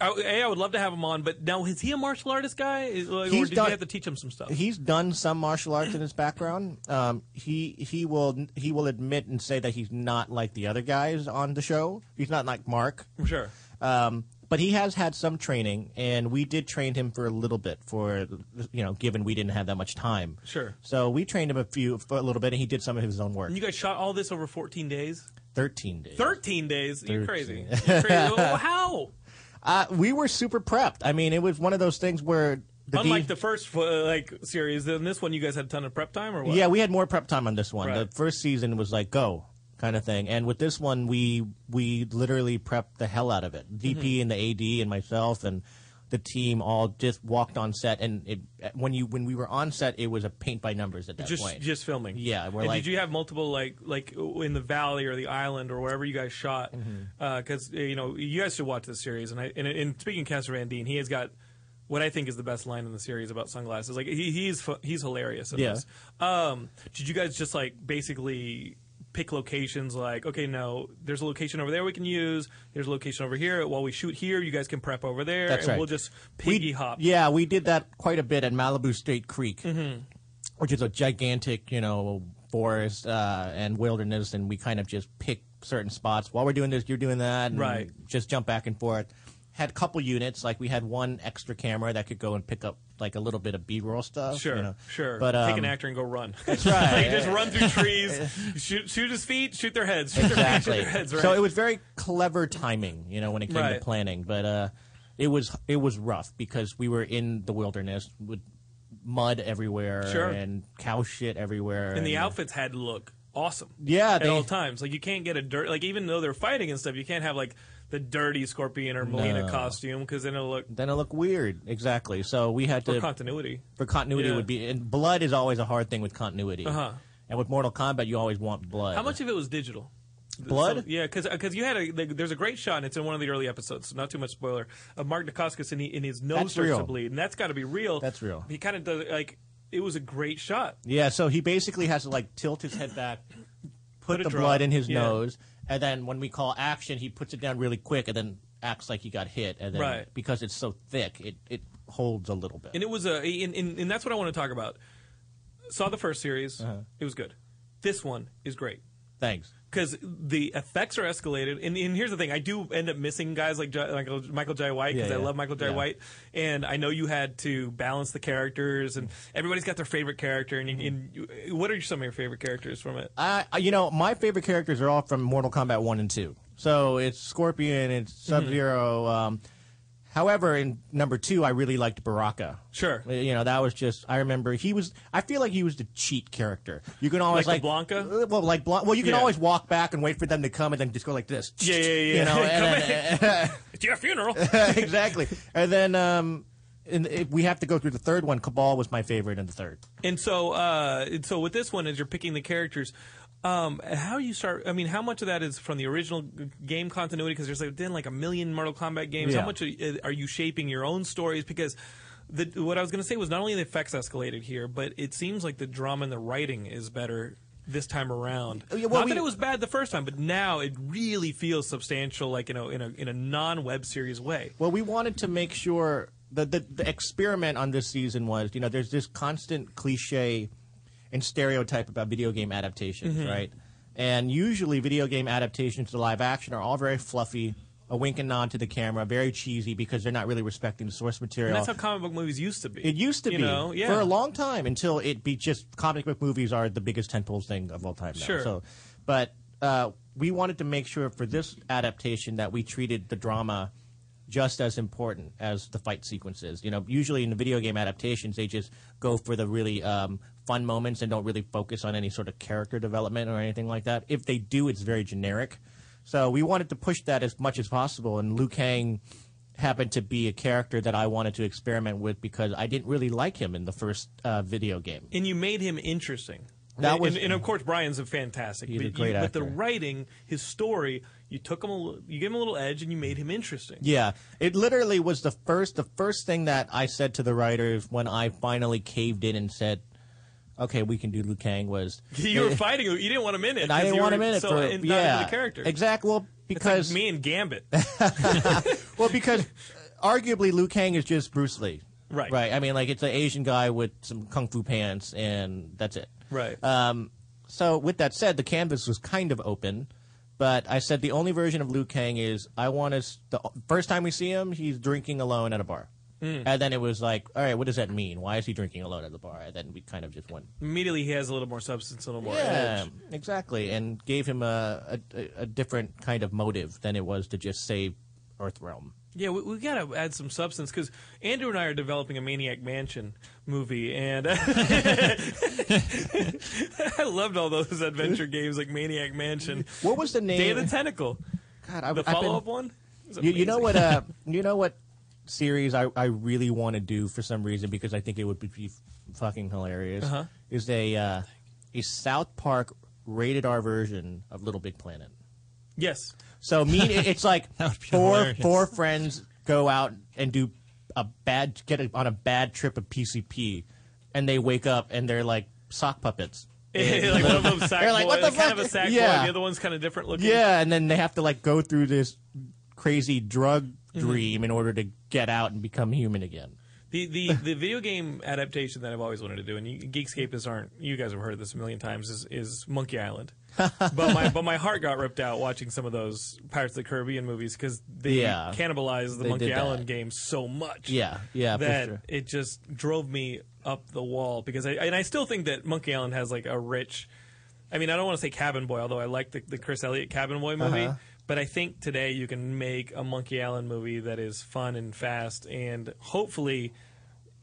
Speaker 1: I, a, I would love to have him on, but now is he a martial artist guy? Is, like, or
Speaker 3: He's
Speaker 1: did
Speaker 3: done-
Speaker 1: you have to teach him some stuff?
Speaker 3: He's done some martial arts in his background. Um, he he will he will admit and say that he's not like the other guys on the show. He's not like Mark.
Speaker 1: Sure.
Speaker 3: Um, but he has had some training, and we did train him for a little bit. For you know, given we didn't have that much time,
Speaker 1: Sure.
Speaker 3: so we trained him a few for a little bit, and he did some of his own work.
Speaker 1: And you guys shot all this over 14 days?
Speaker 3: Thirteen days.
Speaker 1: 13 days? You're
Speaker 3: 13.
Speaker 1: crazy. You're crazy. Well, How?
Speaker 3: Uh, we were super prepped. I mean, it was one of those things where the
Speaker 1: Unlike
Speaker 3: D-
Speaker 1: the first uh, like series, in this one you guys had a ton of prep time, or what?
Speaker 3: Yeah, we had more prep time on this one.
Speaker 1: Right.
Speaker 3: The first season was like go kind of thing, and with this one, we we literally prepped the hell out of it. DP
Speaker 1: Mm-hmm.
Speaker 3: and the AD and myself and the team all just walked on set, and it, when you when we were on set, it was a paint by numbers at that
Speaker 1: just
Speaker 3: point.
Speaker 1: just filming.
Speaker 3: Yeah, we're
Speaker 1: and
Speaker 3: like
Speaker 1: did you have multiple like like in the valley or the island or wherever you guys shot?
Speaker 3: Mm-hmm.
Speaker 1: Because you know you guys should watch this series. And I and, and speaking of Casper Van Dien, he has got what I think is the best line in the series about sunglasses. Like he, he's he's hilarious. In
Speaker 3: Yeah.
Speaker 1: This. Um, did you guys just like basically? Pick locations like okay, no, there's a location over there we can use. There's a location over here. While we shoot here, you guys can prep over there,
Speaker 3: That's
Speaker 1: and
Speaker 3: right.
Speaker 1: we'll just
Speaker 3: We-
Speaker 1: piggy hop.
Speaker 3: Yeah, we did that quite a bit at Malibu State Creek,
Speaker 1: Mm-hmm.
Speaker 3: which is a gigantic, you know, forest uh, and wilderness, and we kind of just pick certain spots. While we're doing this, you're doing that, and
Speaker 1: Right.
Speaker 3: Just jump back and forth. Had a couple units, like we had one extra camera that could go and pick up like a little bit of B-roll stuff.
Speaker 1: Sure,
Speaker 3: you know.
Speaker 1: sure.
Speaker 3: But
Speaker 1: take an
Speaker 3: um,
Speaker 1: actor and go run.
Speaker 3: That's right.
Speaker 1: like just run through trees, shoot, shoot his feet, shoot their heads, shoot their feet, shoot
Speaker 3: exactly.
Speaker 1: their heads. Right.
Speaker 3: So it was very clever timing, you know, when it came
Speaker 1: Right.
Speaker 3: to planning. But uh, it was it was rough because we were in the wilderness with mud everywhere
Speaker 1: Sure.
Speaker 3: and cow shit everywhere.
Speaker 1: and the outfits had to look awesome.
Speaker 3: Yeah,
Speaker 1: at
Speaker 3: they-
Speaker 1: all times. Like you can't get a dirt. Like even though they're fighting and stuff, you can't have like the dirty scorpion or Mileena
Speaker 3: No.
Speaker 1: costume because then it'll look
Speaker 3: Then it looked weird. Exactly. So we had
Speaker 1: for
Speaker 3: to
Speaker 1: continuity.
Speaker 3: for continuity
Speaker 1: Yeah.
Speaker 3: would be and blood is always a hard thing with continuity.
Speaker 1: Uh-huh.
Speaker 3: And with Mortal Kombat, you always want blood.
Speaker 1: How much of it was digital?
Speaker 3: Blood?
Speaker 1: So- yeah, because you had a there's a great shot. and It's in one of the early episodes, so not too much spoiler. Of Mark Dacascos and, he, and his nose
Speaker 3: That's
Speaker 1: starts
Speaker 3: real.
Speaker 1: to bleed, and that's got to be real.
Speaker 3: That's real.
Speaker 1: He kind of does like it was a great shot.
Speaker 3: Yeah, so he basically has to like tilt his head back, put,
Speaker 1: Put a
Speaker 3: the
Speaker 1: drop,
Speaker 3: blood in his
Speaker 1: yeah.
Speaker 3: nose, and then when we call action, he puts it down really quick and then acts like he got hit. And then
Speaker 1: Right.
Speaker 3: because it's so thick, it, it holds a little bit.
Speaker 1: And it was a, and, and, and that's what I want to talk about. Saw the first series,
Speaker 3: Uh-huh.
Speaker 1: it was good. This one is great
Speaker 3: Thanks.
Speaker 1: Because the effects are escalated. And, and here's the thing: I do end up missing guys like J- Michael, Michael Jai White because
Speaker 3: Yeah,
Speaker 1: I love Michael Jai
Speaker 3: Yeah.
Speaker 1: White, and I know you had to balance the characters, and everybody's got their favorite character. And, you, and you, what are some of your favorite characters from it?
Speaker 3: I, you know, my favorite characters are all from Mortal Kombat One and Two. So it's Scorpion, it's
Speaker 1: Mm-hmm.
Speaker 3: Sub Zero. Um, however, in number two, I really liked Baraka.
Speaker 1: Sure.
Speaker 3: You know, that was just. I remember he was. I feel like he was the cheat character. You can always
Speaker 1: Like
Speaker 3: like,
Speaker 1: Blanka?
Speaker 3: Uh, Well, like Blanka. Well, you can
Speaker 1: Yeah.
Speaker 3: always walk back and wait for them to come, and then just go like this.
Speaker 1: Yeah, yeah, yeah.
Speaker 3: You know, and then,
Speaker 1: It's your funeral.
Speaker 3: exactly. And then, um, and we have to go through the third one. Kabal was my favorite in the third.
Speaker 1: And so, uh, and so with this one, as you're picking the characters, um, how you start? I mean, how much of that is from the original game continuity? Because there's like, then like a million Mortal Kombat games. How much are, are you shaping your own stories? Because the, what I was going to say was not only the effects escalated here, but it seems like the drama and the writing is better this time around.
Speaker 3: Oh, yeah, well,
Speaker 1: not
Speaker 3: we-
Speaker 1: that it was bad the first time, but now it really feels substantial, like you know, in a in a non web series way.
Speaker 3: Well, we wanted to make sure the, the the experiment on this season was, you know, there's this constant cliche, and stereotype about video game adaptations,
Speaker 1: Mhm.
Speaker 3: right? And usually, video game adaptations to live action are all very fluffy, a wink and nod to the camera, very cheesy because they're not really respecting the source
Speaker 1: And
Speaker 3: material.
Speaker 1: that's how comic book movies used to be.
Speaker 3: It used to
Speaker 1: you
Speaker 3: be
Speaker 1: know? yeah.
Speaker 3: for a long time until it be just comic book movies are the biggest tentpole thing of all time. Now.
Speaker 1: Sure.
Speaker 3: So, but uh, we wanted to make sure for this adaptation that we treated the drama just as important as the fight sequences. You know, usually in the video game adaptations, they just go for the really um, fun moments and don't really focus on any sort of character development or anything like that. If they do, it's very generic. So we wanted to push that as much as possible, and Liu Kang happened to be a character that I wanted to experiment with because I didn't really like him in the first uh, video game.
Speaker 1: and you made him interesting.
Speaker 3: That
Speaker 1: and,
Speaker 3: was-
Speaker 1: and, of course Brian's a fantastic.
Speaker 3: He's a
Speaker 1: but
Speaker 3: great
Speaker 1: you, But the writing, his story, you took him, a, you gave him a little edge, and you made him interesting.
Speaker 3: Yeah, it literally was the first the first thing that I said to the writers when I finally caved in and said, "Okay, we can do Liu Kang." Was
Speaker 1: You were fighting. You didn't want him in it.
Speaker 3: I didn't
Speaker 1: you
Speaker 3: want him in it
Speaker 1: so
Speaker 3: for
Speaker 1: in-
Speaker 3: yeah
Speaker 1: the character.
Speaker 3: exactly. Well,
Speaker 1: It's like
Speaker 3: because
Speaker 1: me and Gambit.
Speaker 3: well, because arguably Liu Kang is just Bruce Lee.
Speaker 1: Right.
Speaker 3: Right. I mean, like it's an Asian guy with some kung fu pants, and that's it.
Speaker 1: Right.
Speaker 3: Um, so with that said, the canvas was kind of open, but I said the only version of Liu Kang is I want us the first time we see him, he's drinking alone at a bar.
Speaker 1: Mm.
Speaker 3: And then it was like, all right, what does that mean? Why is he drinking alone at the bar? And then we kind of just went,
Speaker 1: Immediately, he has a little more substance, a little more
Speaker 3: yeah,
Speaker 1: edge.
Speaker 3: exactly, and gave him a, a a different kind of motive than it was to just save Earthrealm.
Speaker 1: Yeah, we, we got to add some substance because Andrew and I are developing a Maniac Mansion movie, and I loved all those adventure games like Maniac Mansion.
Speaker 3: What was the name?
Speaker 1: Day of the Tentacle.
Speaker 3: God, I've,
Speaker 1: the
Speaker 3: been-
Speaker 1: follow-up one.
Speaker 3: You, you know what? Uh, you know what series I, I really want to do for some reason because I think it would be fucking hilarious.
Speaker 1: Uh-huh.
Speaker 3: Is a uh, a South Park rated R version of Little Big Planet.
Speaker 1: yes.
Speaker 3: So me, it's like four
Speaker 2: hilarious.
Speaker 3: four friends go out and do a bad get a, on a bad trip of PCP, and they wake up and they're like sock puppets.
Speaker 1: like one of them sack
Speaker 3: They're like,
Speaker 1: boy,
Speaker 3: what the
Speaker 1: kind
Speaker 3: fuck?
Speaker 1: of a sack
Speaker 3: Yeah.
Speaker 1: boy. The other one's kind of different looking.
Speaker 3: Yeah, and then they have to like go through this crazy drug
Speaker 1: Mm-hmm.
Speaker 3: dream in order to get out and become human again.
Speaker 1: The, the the video game adaptation that I've always wanted to do, and you, Geekscapists aren't, you guys have heard this a million times, is, is Monkey Island. but my but my heart got ripped out watching some of those Pirates of the Caribbean movies because they
Speaker 3: Yeah.
Speaker 1: cannibalized the
Speaker 3: They
Speaker 1: Monkey. Island game so much.
Speaker 3: Yeah, yeah, for
Speaker 1: that
Speaker 3: sure.
Speaker 1: it just drove me up the wall because I and I still think that Monkey Island has like a rich. I mean, I don't want to say Cabin Boy, although I like the, the Chris Elliott Cabin Boy movie.
Speaker 3: Uh-huh.
Speaker 1: But I think today you can make a Monkey Island movie that is fun and fast and hopefully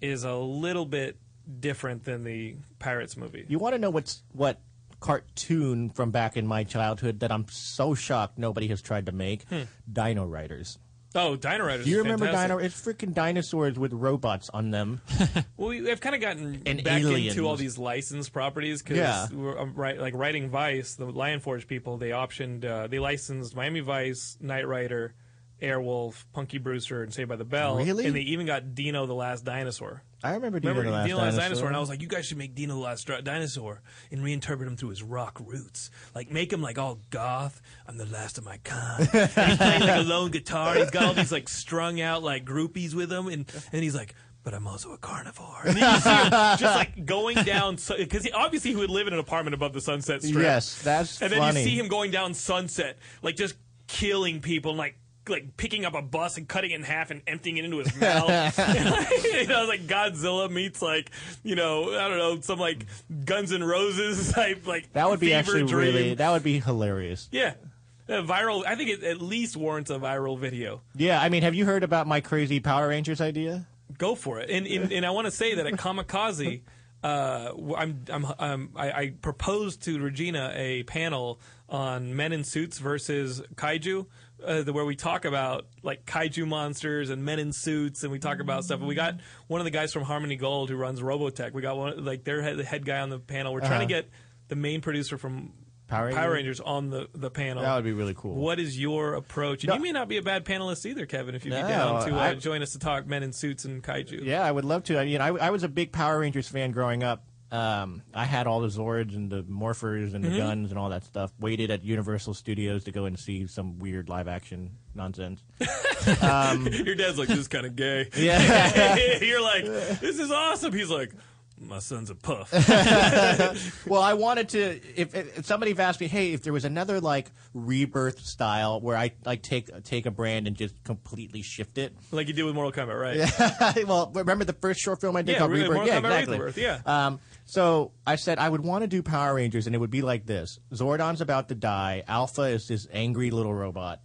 Speaker 1: is a little bit different than the Pirates movie.
Speaker 3: You want to know what's what cartoon from back in my childhood that I'm so shocked nobody has tried to make?
Speaker 1: Hmm.
Speaker 3: Dino Riders.
Speaker 1: Oh, Dino Riders.
Speaker 3: Do you remember
Speaker 1: fantastic.
Speaker 3: Dino? It's freaking dinosaurs with robots on them.
Speaker 1: Well, we, I've kind of gotten
Speaker 3: And
Speaker 1: back
Speaker 3: aliens.
Speaker 1: into all these licensed properties because
Speaker 3: Yeah.
Speaker 1: um, right, like writing Vice, the Lion Forge people, they optioned, uh, they licensed Miami Vice, Knight Rider, Airwolf, Punky Brewster, and Saved by the Bell.
Speaker 3: Really?
Speaker 1: And they even got Dino the Last Dinosaur.
Speaker 3: I remember Dino
Speaker 1: Remember
Speaker 3: the Last
Speaker 1: Dino
Speaker 3: Dinosaur?
Speaker 1: Dinosaur? And I was like, you guys should make Dino the Last Dinosaur and reinterpret him through his rock roots. Like, make him like all goth. I'm the last of my kind. he's playing like a lone guitar. He's got all these like strung out like groupies with him. And, and he's like, but I'm also a carnivore. And then you see him just like going down, because he, obviously he would live in an apartment above the Sunset Strip.
Speaker 3: Yes, that's
Speaker 1: And then
Speaker 3: funny.
Speaker 1: you see him going down Sunset, like just killing people, and like like picking up a bus and cutting it in half and emptying it into his mouth. you know, like Godzilla meets like you know I don't know some like Guns N' Roses type like
Speaker 3: That would be actually
Speaker 1: dream.
Speaker 3: really. That would be hilarious.
Speaker 1: yeah. Uh, viral. I think it at least warrants a viral video.
Speaker 3: Yeah, I mean, have you heard about my crazy Power Rangers idea?
Speaker 1: Go for it. And and, and I want to say that at Comikaze, uh, I'm, I'm, um, I, I proposed to Regina a panel on men in suits versus kaiju, uh, the- where we talk about like kaiju monsters and men in suits, and we talk about stuff. And we got one of the guys from Harmony Gold who runs Robotech. We got one like their head, the head guy on the panel. We're trying
Speaker 3: Uh-huh.
Speaker 1: to get the main producer from
Speaker 3: Power Rangers?
Speaker 1: Power Rangers on the, the panel.
Speaker 3: That would be really cool.
Speaker 1: What is your approach? And
Speaker 3: No.
Speaker 1: you may not be a bad panelist either, Kevin, if you'd be down to uh, join us to talk men in suits and kaiju.
Speaker 3: Yeah, I would love to. I mean, I, I was a big Power Rangers fan growing up. Um, I had all the Zords and the Morphers and the
Speaker 1: Mhm.
Speaker 3: guns and all that stuff. Waited at Universal Studios to go and see some weird live action nonsense. um,
Speaker 1: Your dad's like, this is kind of gay.
Speaker 3: Yeah.
Speaker 1: You're like, this is awesome. He's like, my son's a puff.
Speaker 3: well, I wanted to. If, if somebody asked me, hey, if there was another like rebirth style where I like take take a brand and just completely shift it,
Speaker 1: like you do with Mortal Kombat, right?
Speaker 3: Yeah. well, remember the first short film I did
Speaker 1: Yeah,
Speaker 3: called
Speaker 1: Re-
Speaker 3: Rebirth?
Speaker 1: Mortal
Speaker 3: yeah,
Speaker 1: Kombat
Speaker 3: exactly.
Speaker 1: Rebirth, yeah.
Speaker 3: Um, so I said I would want to do Power Rangers, and it would be like this: Zordon's about to die. Alpha is this angry little robot,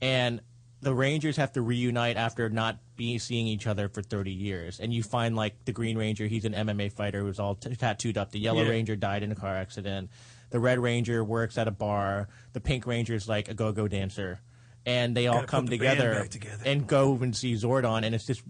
Speaker 3: and the Rangers have to reunite after not be seeing each other for 30 years. And you find like the Green Ranger, he's an MMA fighter who's all t- tattooed up. The Yellow
Speaker 1: Yeah.
Speaker 3: Ranger died in a car accident. The Red Ranger works at a bar. The Pink Ranger is like a go-go dancer. And they all
Speaker 1: Gotta
Speaker 3: come
Speaker 1: the
Speaker 3: together,
Speaker 1: together.
Speaker 3: and go and see Zordon, and it's this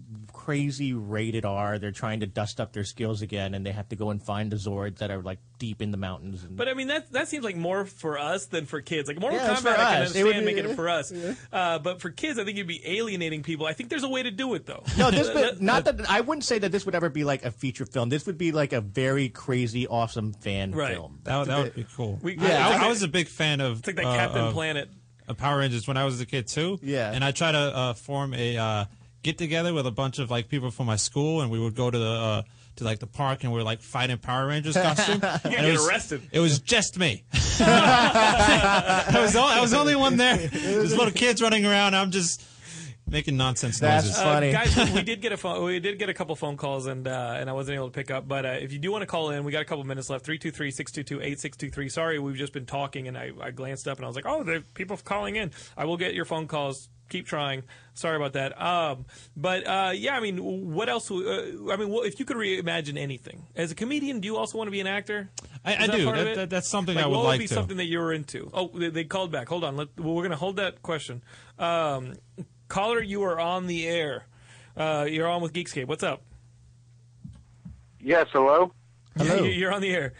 Speaker 3: crazy rated R. They're trying to dust up their skills again, and they have to go and find the Zords that are like deep in the mountains. And
Speaker 1: But I mean, that that seems like more for us than for kids. Like Mortal
Speaker 3: Yeah, it's
Speaker 1: Kombat,
Speaker 3: for
Speaker 1: I can
Speaker 3: us. It would
Speaker 1: understand making it for us. Uh, but for kids, I think you'd be alienating people. I think there's a way to do it though.
Speaker 3: No, this would not that I wouldn't say that this would ever be like a feature film. This would be like a very crazy, awesome fan
Speaker 1: Right.
Speaker 3: film.
Speaker 2: That, would- that would be cool.
Speaker 1: We-
Speaker 2: I-
Speaker 1: yeah,
Speaker 2: I,
Speaker 1: it's
Speaker 2: I was a big fan of
Speaker 1: It's like that
Speaker 2: uh,
Speaker 1: Captain
Speaker 2: of-
Speaker 1: Planet.
Speaker 2: of Power Rangers when I was a kid too.
Speaker 3: Yeah.
Speaker 2: and I try to uh, form a uh, get together with a bunch of like people from my school, and we would go to the uh, to like the park, and we are like fighting Power Rangers costume.
Speaker 1: You're
Speaker 2: And
Speaker 1: gonna
Speaker 2: it
Speaker 1: get
Speaker 2: was-
Speaker 1: arrested.
Speaker 2: It was just me. I was the, I was the only one there. There's little kids running around. I'm just making nonsense noises.
Speaker 1: Uh, guys. we- we did get a phone. We did get a couple phone calls, and uh, and I wasn't able to pick up. But uh, if you do want to call in, we got a couple minutes left. 323-622-8623. Sorry, we've just been talking, and I, I glanced up, and I was like, oh, there are people calling in. I will get your phone calls. Keep trying. Sorry about that. Um, but uh, yeah, I mean, what else? Uh, I mean, well, if you could reimagine anything as a comedian, do you also want to be an actor?
Speaker 2: I- I
Speaker 1: that
Speaker 2: do. That- that- that's something
Speaker 1: Like,
Speaker 2: I would
Speaker 1: what
Speaker 2: like
Speaker 1: be
Speaker 2: to.
Speaker 1: something that you were into? Oh, they, they called back. Hold on. Let, well, we're going to hold that question. Um, caller, you are on the air. Uh, you're on with Geekscape. What's up?
Speaker 6: Yes, hello.
Speaker 1: Hello. You're on the air.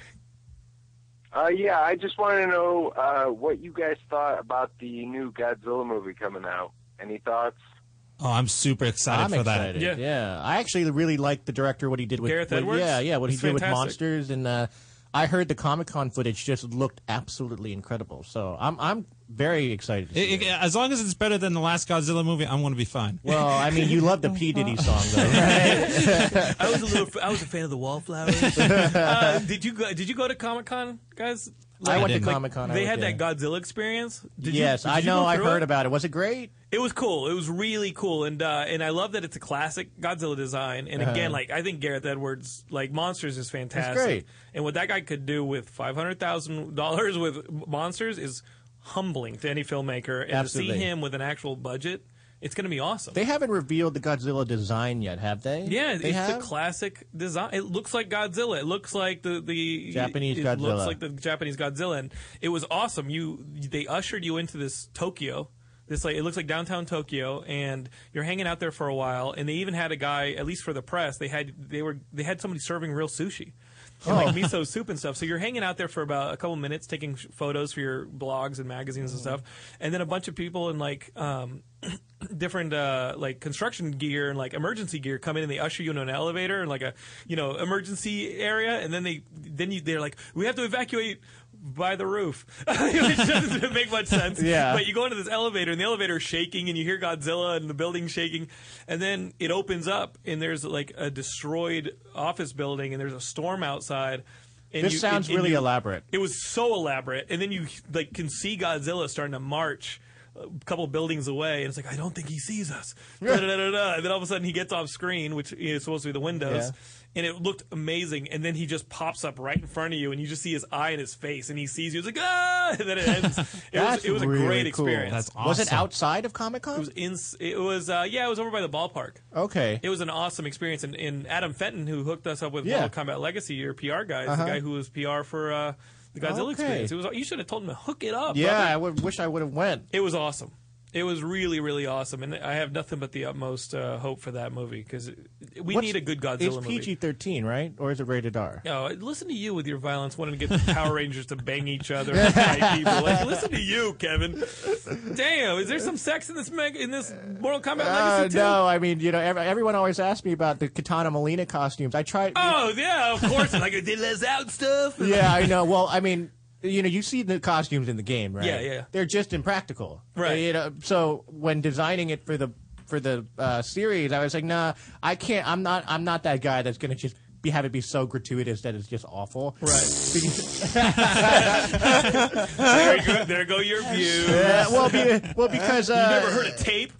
Speaker 6: Uh, yeah, I just want to know uh, what you guys thought about the new Godzilla movie coming out. Any thoughts?
Speaker 2: Oh, I'm super excited
Speaker 3: I'm
Speaker 2: for
Speaker 3: excited.
Speaker 2: that.
Speaker 3: Yeah. yeah. I actually really like the director what he did with
Speaker 1: Gareth
Speaker 3: what-
Speaker 1: Edwards?
Speaker 3: Yeah, yeah, what he
Speaker 1: He's
Speaker 3: did with monsters and uh, I heard the Comic Con footage just looked absolutely incredible. So I'm I'm very excited. To see
Speaker 2: It- it- as long as it's better than the last Godzilla movie, I'm going to be fine.
Speaker 3: Well, I mean, you love the P Diddy song, though, right?
Speaker 1: I was a little. I was a fan of the Wallflowers. uh, did you go, Did you go to Comic Con, guys?
Speaker 3: I went to
Speaker 1: like,
Speaker 3: Comic-Con, I
Speaker 1: They had that. Godzilla experience. Did
Speaker 3: yes,
Speaker 1: you, did
Speaker 3: I
Speaker 1: you
Speaker 3: know.
Speaker 1: go
Speaker 3: I
Speaker 1: through
Speaker 3: heard
Speaker 1: it?
Speaker 3: about it. Was it great?
Speaker 1: It was cool. It was really cool, and uh, and I love that it's a classic Godzilla design. And again,
Speaker 3: Uh-huh.
Speaker 1: like I think Gareth Edwards, like Monsters, is fantastic.
Speaker 3: great.
Speaker 1: And what that guy could do with five hundred thousand dollars with Monsters is humbling to any filmmaker. And
Speaker 3: Absolutely.
Speaker 1: to see him with an actual budget, it's going to be awesome.
Speaker 3: They haven't revealed the Godzilla design yet, have they?
Speaker 1: Yeah,
Speaker 3: they
Speaker 1: it's
Speaker 3: have.
Speaker 1: the classic design. It looks like Godzilla. It looks like the the
Speaker 3: Japanese Godzilla.
Speaker 1: it
Speaker 3: Godzilla.
Speaker 1: looks like the Japanese Godzilla, and it was awesome. You they ushered you into this Tokyo. This like it looks like downtown Tokyo, and you're hanging out there for a while. And they even had a guy, at least for the press, they had they were they had somebody serving real sushi. And like miso soup and stuff. So you're hanging out there for about a couple minutes, taking sh- photos for your blogs and magazines and stuff, and then a bunch of people in like um, different uh, like construction gear and like emergency gear come in and they usher you into an elevator and like a you know emergency area, and then they then you they're like we have to evacuate by the roof, it doesn't make much sense.
Speaker 3: Yeah.
Speaker 1: But you go into this elevator and the elevator is shaking and you hear Godzilla and the building shaking, and then it opens up and there's like a destroyed office building and there's a storm outside. And
Speaker 3: This
Speaker 1: you-
Speaker 3: sounds
Speaker 1: and- and
Speaker 3: really
Speaker 1: you-
Speaker 3: elaborate.
Speaker 1: It was so elaborate, and then you like can see Godzilla starting to march a couple buildings away, and it's like I don't think he sees us. Da, da, da. And then all of a sudden he gets off screen, which is supposed to be the windows.
Speaker 3: Yeah.
Speaker 1: And it looked amazing, and then he just pops up right in front of you, and you just see his eye and his face, and he sees you. It's like ah, and then it ends. It was, it was a great
Speaker 3: cool.
Speaker 1: experience.
Speaker 3: Was it outside of Comic Con?
Speaker 1: It was in. It was uh, yeah. It was over by the ballpark.
Speaker 3: Okay.
Speaker 1: It was an awesome experience, and, and Adam Fenton, who hooked us up with
Speaker 3: Yeah.
Speaker 1: Mortal Kombat Legacy, your PR guy,
Speaker 3: Uh-huh.
Speaker 1: the guy who was PR for uh, the Godzilla
Speaker 3: Okay.
Speaker 1: experience. It was you should have told him to hook it up.
Speaker 3: yeah,
Speaker 1: brother.
Speaker 3: I would, wish I would have went.
Speaker 1: It was awesome. It was really, really awesome, and I have nothing but the utmost uh, hope for that movie because we
Speaker 3: What's-
Speaker 1: need a good Godzilla movie.
Speaker 3: It's
Speaker 1: movie.
Speaker 3: PG thirteen, right? Or is it rated R?
Speaker 1: No, listen to you with your violence, wanting to get the Power Rangers to bang each other and fight people. Like, listen to you, Kevin. Damn, is there some sex in this meg- in this Mortal Kombat
Speaker 3: Uh,
Speaker 1: Legacy too?
Speaker 3: no, I mean, you know, ev- everyone always asks me about the Kitana Mileena costumes. I tried.
Speaker 1: Oh yeah, of course. like they let out stuff.
Speaker 3: yeah, I know. Well, I mean, you know, you see the costumes in the game, right?
Speaker 1: Yeah, yeah.
Speaker 3: They're just impractical,
Speaker 1: Right.
Speaker 3: You know, so when designing it for the for the uh, series, I was like, nah, I can't. I'm not. I'm not that guy that's going to just be, have it be so gratuitous that it's just awful.
Speaker 1: there, you go, there go your views.
Speaker 3: Yeah, well, be, well, because uh,
Speaker 1: you never heard of tape.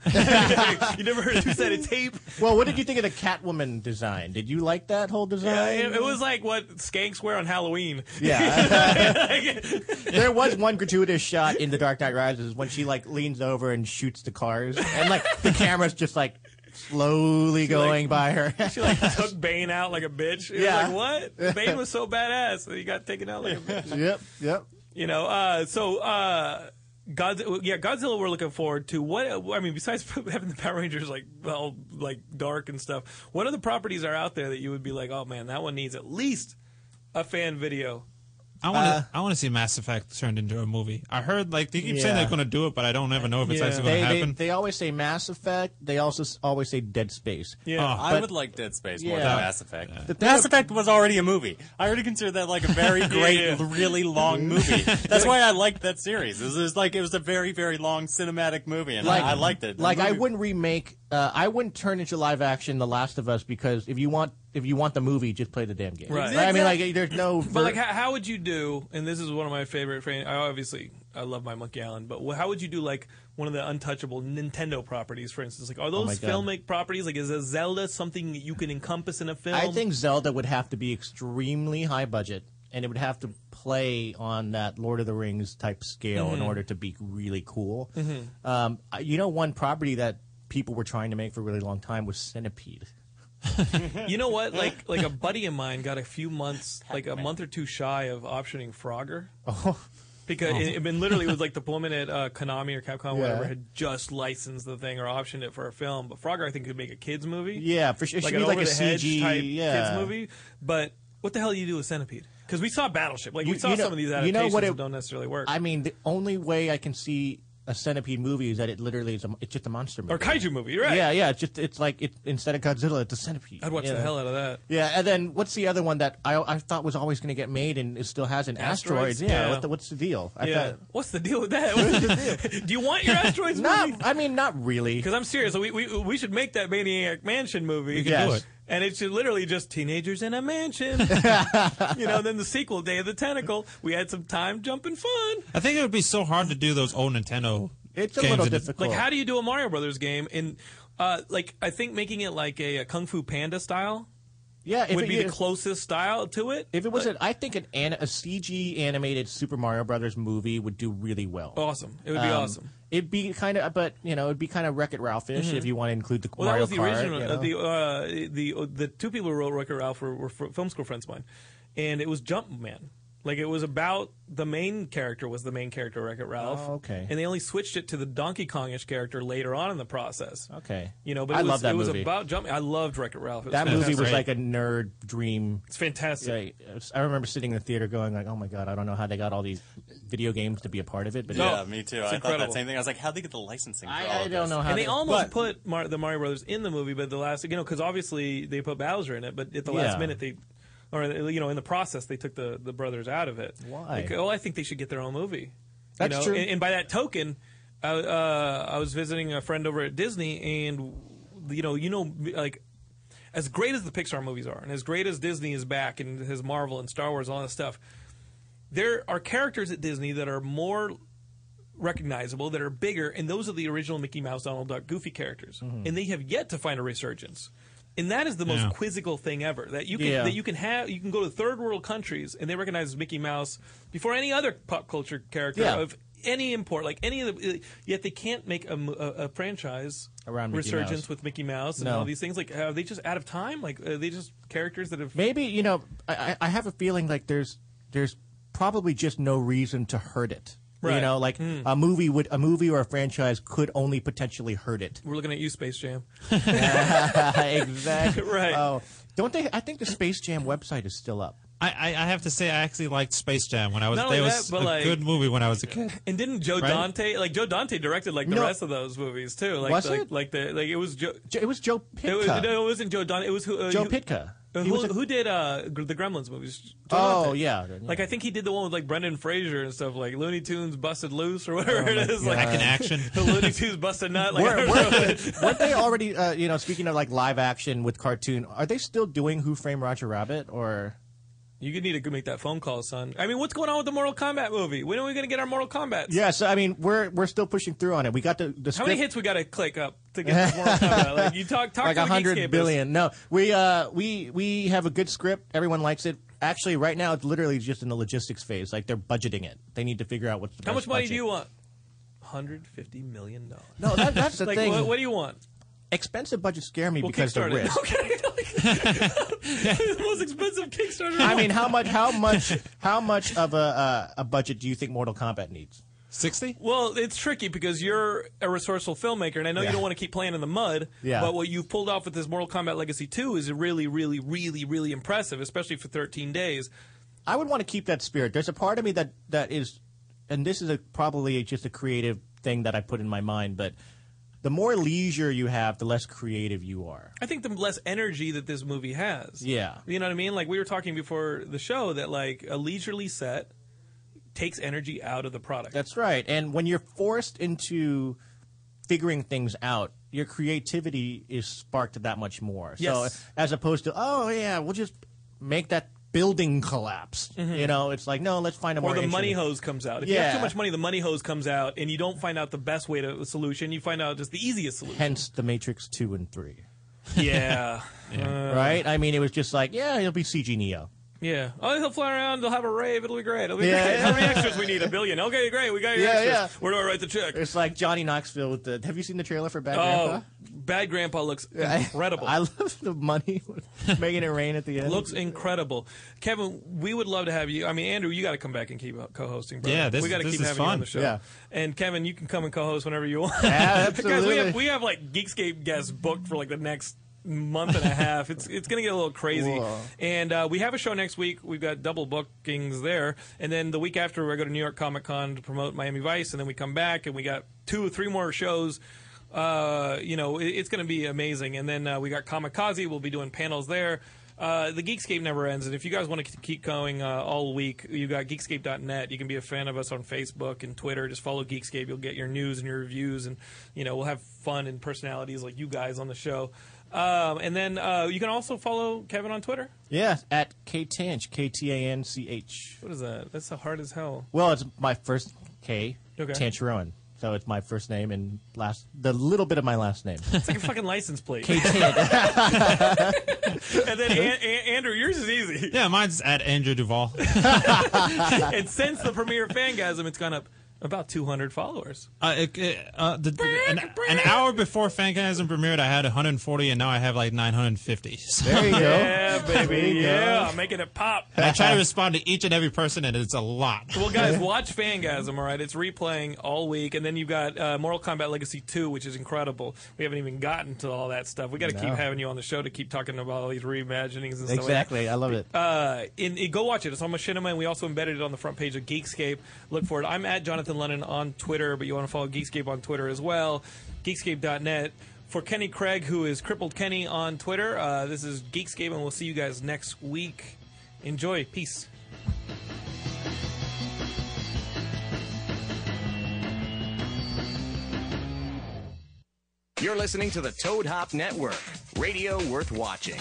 Speaker 1: you never heard of two-sided tape.
Speaker 3: Well, what did you think of the Catwoman design? Did you like that whole
Speaker 1: Yeah,
Speaker 3: design?
Speaker 1: it, it was like what skanks wear on Halloween.
Speaker 3: Yeah. there was one gratuitous shot in The Dark Knight Rises when she like leans over and shoots the cars, and like the camera's just like slowly going by her.
Speaker 1: She like took Bane out like a bitch. It
Speaker 3: Yeah.
Speaker 1: was like what? Bane was so badass that he got taken out like a bitch.
Speaker 3: yep, yep.
Speaker 1: You know, uh, so uh, Godzilla, yeah, Godzilla. We're looking forward to what? I mean, besides having the Power Rangers like well, like dark and stuff. What other properties are out there that you would be like, oh man, that one needs at least a fan video?
Speaker 2: I want to.
Speaker 3: Uh,
Speaker 2: I want to see Mass Effect turned into a movie. I heard like they keep saying they're going to do it, but I don't ever know if it's actually going to happen.
Speaker 3: they always say Mass Effect. They also always say Dead Space.
Speaker 4: Yeah, I would like Dead Space more than Mass Effect.
Speaker 3: The thing
Speaker 4: Mass Effect was already a movie. I already consider that like a very great,
Speaker 1: yeah.
Speaker 4: really long movie. That's why I liked that series. It was, it was like it was a very, very long cinematic movie, and I, I liked it. The
Speaker 3: Like I wouldn't remake. Uh, I wouldn't turn into live action The Last of Us because if you want if you want the movie, just play the damn game.
Speaker 1: Right.
Speaker 3: I mean, like there's no.
Speaker 1: But like, how, how would you do? And this is one of my favorite. fran- I obviously I love my Monkey Island, but how would you do like one of the untouchable Nintendo properties, for instance? Like, are
Speaker 3: Oh
Speaker 1: those
Speaker 3: God.
Speaker 1: filmic properties? Like, is a Zelda something you can encompass in a film?
Speaker 3: I think Zelda would have to be extremely high budget, and it would have to play on that Lord of the Rings type scale in
Speaker 1: Mhm.
Speaker 3: order to be really cool.
Speaker 1: Mhm.
Speaker 3: Um, you know, one property that people were trying to make for a really long time was Centipede.
Speaker 1: you know what? Like, like a buddy of mine got a few months, like a month or two shy of optioning Frogger.
Speaker 3: Oh.
Speaker 1: Because
Speaker 3: Oh.
Speaker 1: it, it been literally it was like the woman at uh, Konami or Capcom,
Speaker 3: Yeah.
Speaker 1: whatever, had just licensed the thing or optioned it for a film. But Frogger, I think, could make a kids movie.
Speaker 3: Yeah, for sure. It
Speaker 1: Like
Speaker 3: should
Speaker 1: an
Speaker 3: be like a CG
Speaker 1: type
Speaker 3: yeah.
Speaker 1: kids movie. But what the hell do you do with Centipede? Because we saw Battleship. Like we saw
Speaker 3: you know-
Speaker 1: some of these adaptations
Speaker 3: you
Speaker 1: adaptations
Speaker 3: know what
Speaker 1: that
Speaker 3: it-
Speaker 1: don't necessarily work.
Speaker 3: I mean, the only way I can see a Centipede movie is that it literally is a, it's just a monster movie
Speaker 1: or kaiju movie, right?
Speaker 3: Yeah, yeah. It's just it's like it instead of Godzilla, it's a centipede.
Speaker 1: I'd watch the
Speaker 3: know?
Speaker 1: hell out of that.
Speaker 3: Yeah, and then what's the other one that I I thought was always going to get made and it still hasn't?
Speaker 1: Asteroids?
Speaker 3: Asteroids. Yeah.
Speaker 1: Yeah.
Speaker 3: What the, what's the deal? I
Speaker 1: yeah.
Speaker 3: thought-
Speaker 1: What's the deal with that? What's the deal? do you want your asteroids
Speaker 3: Not-
Speaker 1: movie?
Speaker 3: I mean, not really.
Speaker 1: Because I'm serious. We, we we should make that Maniac Mansion movie.
Speaker 3: We can do it.
Speaker 1: And it's literally just teenagers in a mansion. you know, then the sequel, Day of the Tentacle. We had some time jumping fun.
Speaker 2: I think it would be so hard to do those old Nintendo.
Speaker 3: It's a little difficult.
Speaker 1: Like, how do you do a Mario Brothers game? And uh, like, I think making it like a, a Kung Fu Panda style.
Speaker 3: Yeah, if
Speaker 1: would
Speaker 3: it-
Speaker 1: be the closest style to it.
Speaker 3: If it was, an, I think an, an a CG animated Super Mario Brothers movie would do really well.
Speaker 1: Awesome. It would be
Speaker 3: Um,
Speaker 1: awesome.
Speaker 3: It'd be kind of, but you know, it'd be kind of Wreck It Ralph-ish
Speaker 1: Mhm.
Speaker 3: if you want to include the
Speaker 1: Well,
Speaker 3: Mario
Speaker 1: that was the
Speaker 3: Kart.
Speaker 1: original.
Speaker 3: you
Speaker 1: uh,
Speaker 3: know?
Speaker 1: the uh, the uh, the two people who wrote Wreck-It Ralph were, were film school friends of mine, and it was Jumpman. Like it was about the main character was the main character of Wreck-It Ralph.
Speaker 3: Oh, okay.
Speaker 1: And they only switched it to the Donkey Kongish character later on in the process.
Speaker 3: Okay.
Speaker 1: You know, but
Speaker 3: I
Speaker 1: it was,
Speaker 3: love that
Speaker 1: it was
Speaker 3: movie.
Speaker 1: about jumping. I loved Wreck-It Ralph. It
Speaker 3: that movie was like a nerd dream.
Speaker 1: It's fantastic.
Speaker 3: Yeah, I remember sitting in the theater going like, "Oh my god, I don't know how they got all these video games to be a part of it." But
Speaker 4: yeah, oh, me too.
Speaker 1: it's
Speaker 4: I thought that same thing. I was like, how'd they get the licensing? For
Speaker 3: I-
Speaker 4: all
Speaker 3: I
Speaker 4: of
Speaker 3: don't
Speaker 4: this?
Speaker 3: know how
Speaker 1: and they
Speaker 3: they-
Speaker 1: almost
Speaker 3: but-
Speaker 1: put Mar- the Mario Brothers in the movie, but the last, you know, because obviously they put Bowser in it, but at the last minute they, or you know, in the process they took the, the brothers out of it.
Speaker 3: Why?
Speaker 1: Like, oh, I think they should get their own movie.
Speaker 3: That's
Speaker 1: you know?
Speaker 3: true.
Speaker 1: And, and by that token, uh, uh, I was visiting a friend over at Disney, and you know, you know, like. As great as the Pixar movies are, and as great as Disney is back and his Marvel and Star Wars and all that stuff, there are characters at Disney that are more recognizable, that are bigger, and those are the original Mickey Mouse, Donald Duck, Goofy characters,
Speaker 3: Mm-hmm.
Speaker 1: and they have yet to find a resurgence. And that is the most
Speaker 2: Yeah.
Speaker 1: quizzical thing ever. That you can
Speaker 3: Yeah.
Speaker 1: that you can have you can go to third world countries and they recognize Mickey Mouse before any other pop culture character
Speaker 3: Yeah.
Speaker 1: of any import, like any of the. Yet they can't make a, a, a franchise
Speaker 3: Around Mickey
Speaker 1: resurgence
Speaker 3: Mouse.
Speaker 1: with Mickey Mouse and
Speaker 3: No.
Speaker 1: all these things. Like, are they just out of time? Like, are they just characters that have
Speaker 3: maybe you know, I, I I have a feeling like there's there's probably just no reason to hurt it. You know, like
Speaker 1: Mm.
Speaker 3: a movie would a movie or a franchise could only potentially hurt it.
Speaker 1: We're looking at you, Space Jam.
Speaker 3: exactly.
Speaker 1: Right.
Speaker 3: Oh, don't they? I think the Space Jam website is still up.
Speaker 2: I, I, I have to say, I actually liked Space Jam when I was.
Speaker 1: Not
Speaker 2: There was
Speaker 1: that, but,
Speaker 2: a
Speaker 1: like-
Speaker 2: good movie when I was a kid.
Speaker 1: And didn't Joe
Speaker 2: Right?
Speaker 1: Dante like Joe Dante directed like the
Speaker 3: No.
Speaker 1: rest of those movies too? Like,
Speaker 3: Was
Speaker 1: like,
Speaker 3: it?
Speaker 1: like the like it was Joe.
Speaker 3: It was Joe
Speaker 1: It, was,
Speaker 3: Pytka.
Speaker 1: no, it wasn't Joe Dante. It was who, uh,
Speaker 3: Joe
Speaker 1: who- Pytka.
Speaker 3: He
Speaker 1: who,
Speaker 3: a-
Speaker 1: who did uh, the Gremlins movies?
Speaker 3: Oh,
Speaker 1: Jonathan.
Speaker 3: yeah.
Speaker 1: Like I think he did the one with like Brendan Fraser and stuff, like Looney Tunes Busted Loose or whatever
Speaker 3: Oh,
Speaker 1: it
Speaker 3: my.
Speaker 1: Like
Speaker 3: Back in Action.
Speaker 1: the Looney Tunes Busted Nut. Like,
Speaker 3: Were- were- weren't they already, uh, you know, speaking of like live action with cartoon, are they still doing Who Framed Roger Rabbit or?
Speaker 1: You could need to go make that phone call, son. I mean, what's going on with the Mortal Kombat movie? When are we going to get our Mortal Kombat?
Speaker 3: Yeah, so I mean, we're we're still pushing through on it. We got the the
Speaker 1: How many hits we got to click up to get this Mortal Kombat? Like you talk, talk
Speaker 3: like a hundred billion. No, we uh we we have a good script. Everyone likes it. Actually, right now it's literally just in the logistics phase. Like they're budgeting it. They need to figure out what's the
Speaker 1: How much money
Speaker 3: budget.
Speaker 1: do you want? Hundred fifty million dollars.
Speaker 3: No, that, that's the
Speaker 1: like,
Speaker 3: thing.
Speaker 1: What, what do you want?
Speaker 3: Expensive budgets scare me
Speaker 1: Well,
Speaker 3: because they're risk.
Speaker 1: Okay. the most expensive Kickstarter.
Speaker 3: I mean, how much? How much? How much of a uh, a budget do you think Mortal Kombat needs?
Speaker 2: Sixty.
Speaker 1: Well, it's tricky because you're a resourceful filmmaker, and I know
Speaker 3: Yeah.
Speaker 1: you don't want to keep playing in the mud.
Speaker 3: Yeah.
Speaker 1: But what you've pulled off with this Mortal Kombat Legacy 2 is really, really, really, really impressive, especially for 13 days.
Speaker 3: I would want to keep that spirit. There's a part of me that that is, and this is a, probably just a creative thing that I put in my mind, but the more leisure you have, the less creative you are.
Speaker 1: I think the less energy that this movie has.
Speaker 3: Yeah.
Speaker 1: You know what I mean? Like we were talking before the show that like a leisurely set takes energy out of the product.
Speaker 3: That's right. And when you're forced into figuring things out, your creativity is sparked that much more.
Speaker 1: Yes.
Speaker 3: So as opposed to, oh yeah, we'll just make that building collapse. You know, it's like no, let's find a
Speaker 1: Mm-hmm. or
Speaker 3: more
Speaker 1: the money hose comes out. If you have
Speaker 3: Yeah.
Speaker 1: too much money, the money hose comes out, and you don't find out the best way to a solution. You find out just the easiest solution.
Speaker 3: Hence the Matrix two and three.
Speaker 1: Yeah. Uh,
Speaker 3: right? I mean, it was just like, yeah, it'll be CG Neo.
Speaker 1: Yeah. Oh, he'll fly around. They'll have a rave. It'll be great. It'll be
Speaker 3: Yeah,
Speaker 1: great.
Speaker 3: yeah.
Speaker 1: How many extras we need? A billion. Okay, great. We got your
Speaker 3: Yeah,
Speaker 1: extras.
Speaker 3: yeah.
Speaker 1: Where do I write the check?
Speaker 3: It's like Johnny Knoxville with the. Have you seen the trailer for Bad
Speaker 1: oh,
Speaker 3: Grandpa?
Speaker 1: Bad Grandpa looks incredible.
Speaker 3: I love the money making it rain at the end.
Speaker 1: Looks incredible, Kevin. We would love to have you. I mean, Andrew, you got to come back and keep co-hosting. Brother.
Speaker 2: Yeah, this-
Speaker 1: we got to keep
Speaker 2: is
Speaker 1: having you on
Speaker 2: fun.
Speaker 1: the show.
Speaker 3: Yeah.
Speaker 1: And Kevin, you can come and co-host whenever you want.
Speaker 3: Yeah,
Speaker 1: Guys, we
Speaker 3: absolutely.
Speaker 1: have we have like Geekscape guests booked for like the next month and a half. It's it's gonna get a little crazy.
Speaker 3: Whoa.
Speaker 1: And uh, we have a show next week. We've got double bookings there, and then the week after we go to New York Comic Con to promote Miami Vice, and then we come back and we got two or three more shows. Uh, you know, it, it's going to be amazing. And then uh, we got Comikaze. We'll be doing panels there. Uh, the Geekscape never ends, and if you guys want to keep going uh, all week, you got Geekscape.net. You can be a fan of us on Facebook and Twitter. Just follow Geekscape. You'll get your news and your reviews, and you know we'll have fun and personalities like you guys on the show. Um, and then uh, you can also follow Kevin on Twitter.
Speaker 3: Yeah, at K Tanch, K T A N C H.
Speaker 1: What is that? That's so hard as hell.
Speaker 3: Well, it's my first K,
Speaker 1: Okay.
Speaker 3: Tancharoen. So it's my first name and last, the little bit of my last name.
Speaker 1: It's like a fucking license plate.
Speaker 3: K Tanch.
Speaker 1: and then An- An- Andrew, yours is easy.
Speaker 2: Yeah, mine's at Andrew Duvall.
Speaker 1: and since the premiere of Fangasm, it's gone up about 200 followers.
Speaker 2: Uh, it, it, uh, the, the- an, an hour before Fangasm premiered, I had 140, and now I have like 950. So-
Speaker 3: There you go.
Speaker 1: Yeah, baby.
Speaker 3: you go.
Speaker 1: Yeah, I'm making it pop.
Speaker 2: And I try to respond to each and every person, and it's a lot.
Speaker 1: Well, guys, watch Fangasm, all right? It's replaying all week. And then you've got uh, Mortal Kombat Legacy 2, which is incredible. We haven't even gotten to all that stuff. we got to keep having you on the show to keep talking about all these reimaginings and stuff like that.
Speaker 3: exactly. I love it.
Speaker 1: Uh, in, in- go watch it. It's on Machinima, and we also embedded it on the front page of Geekscape. Look for it. I'm at Jonathan Lennon on Twitter, but you want to follow Geekscape on Twitter as well. Geekscape.net. For Kenny Craig, who is Crippled Kenny on Twitter, uh, this is Geekscape, and we'll see you guys next week. Enjoy. Peace.
Speaker 5: You're listening to the Toad Hop Network, radio worth watching.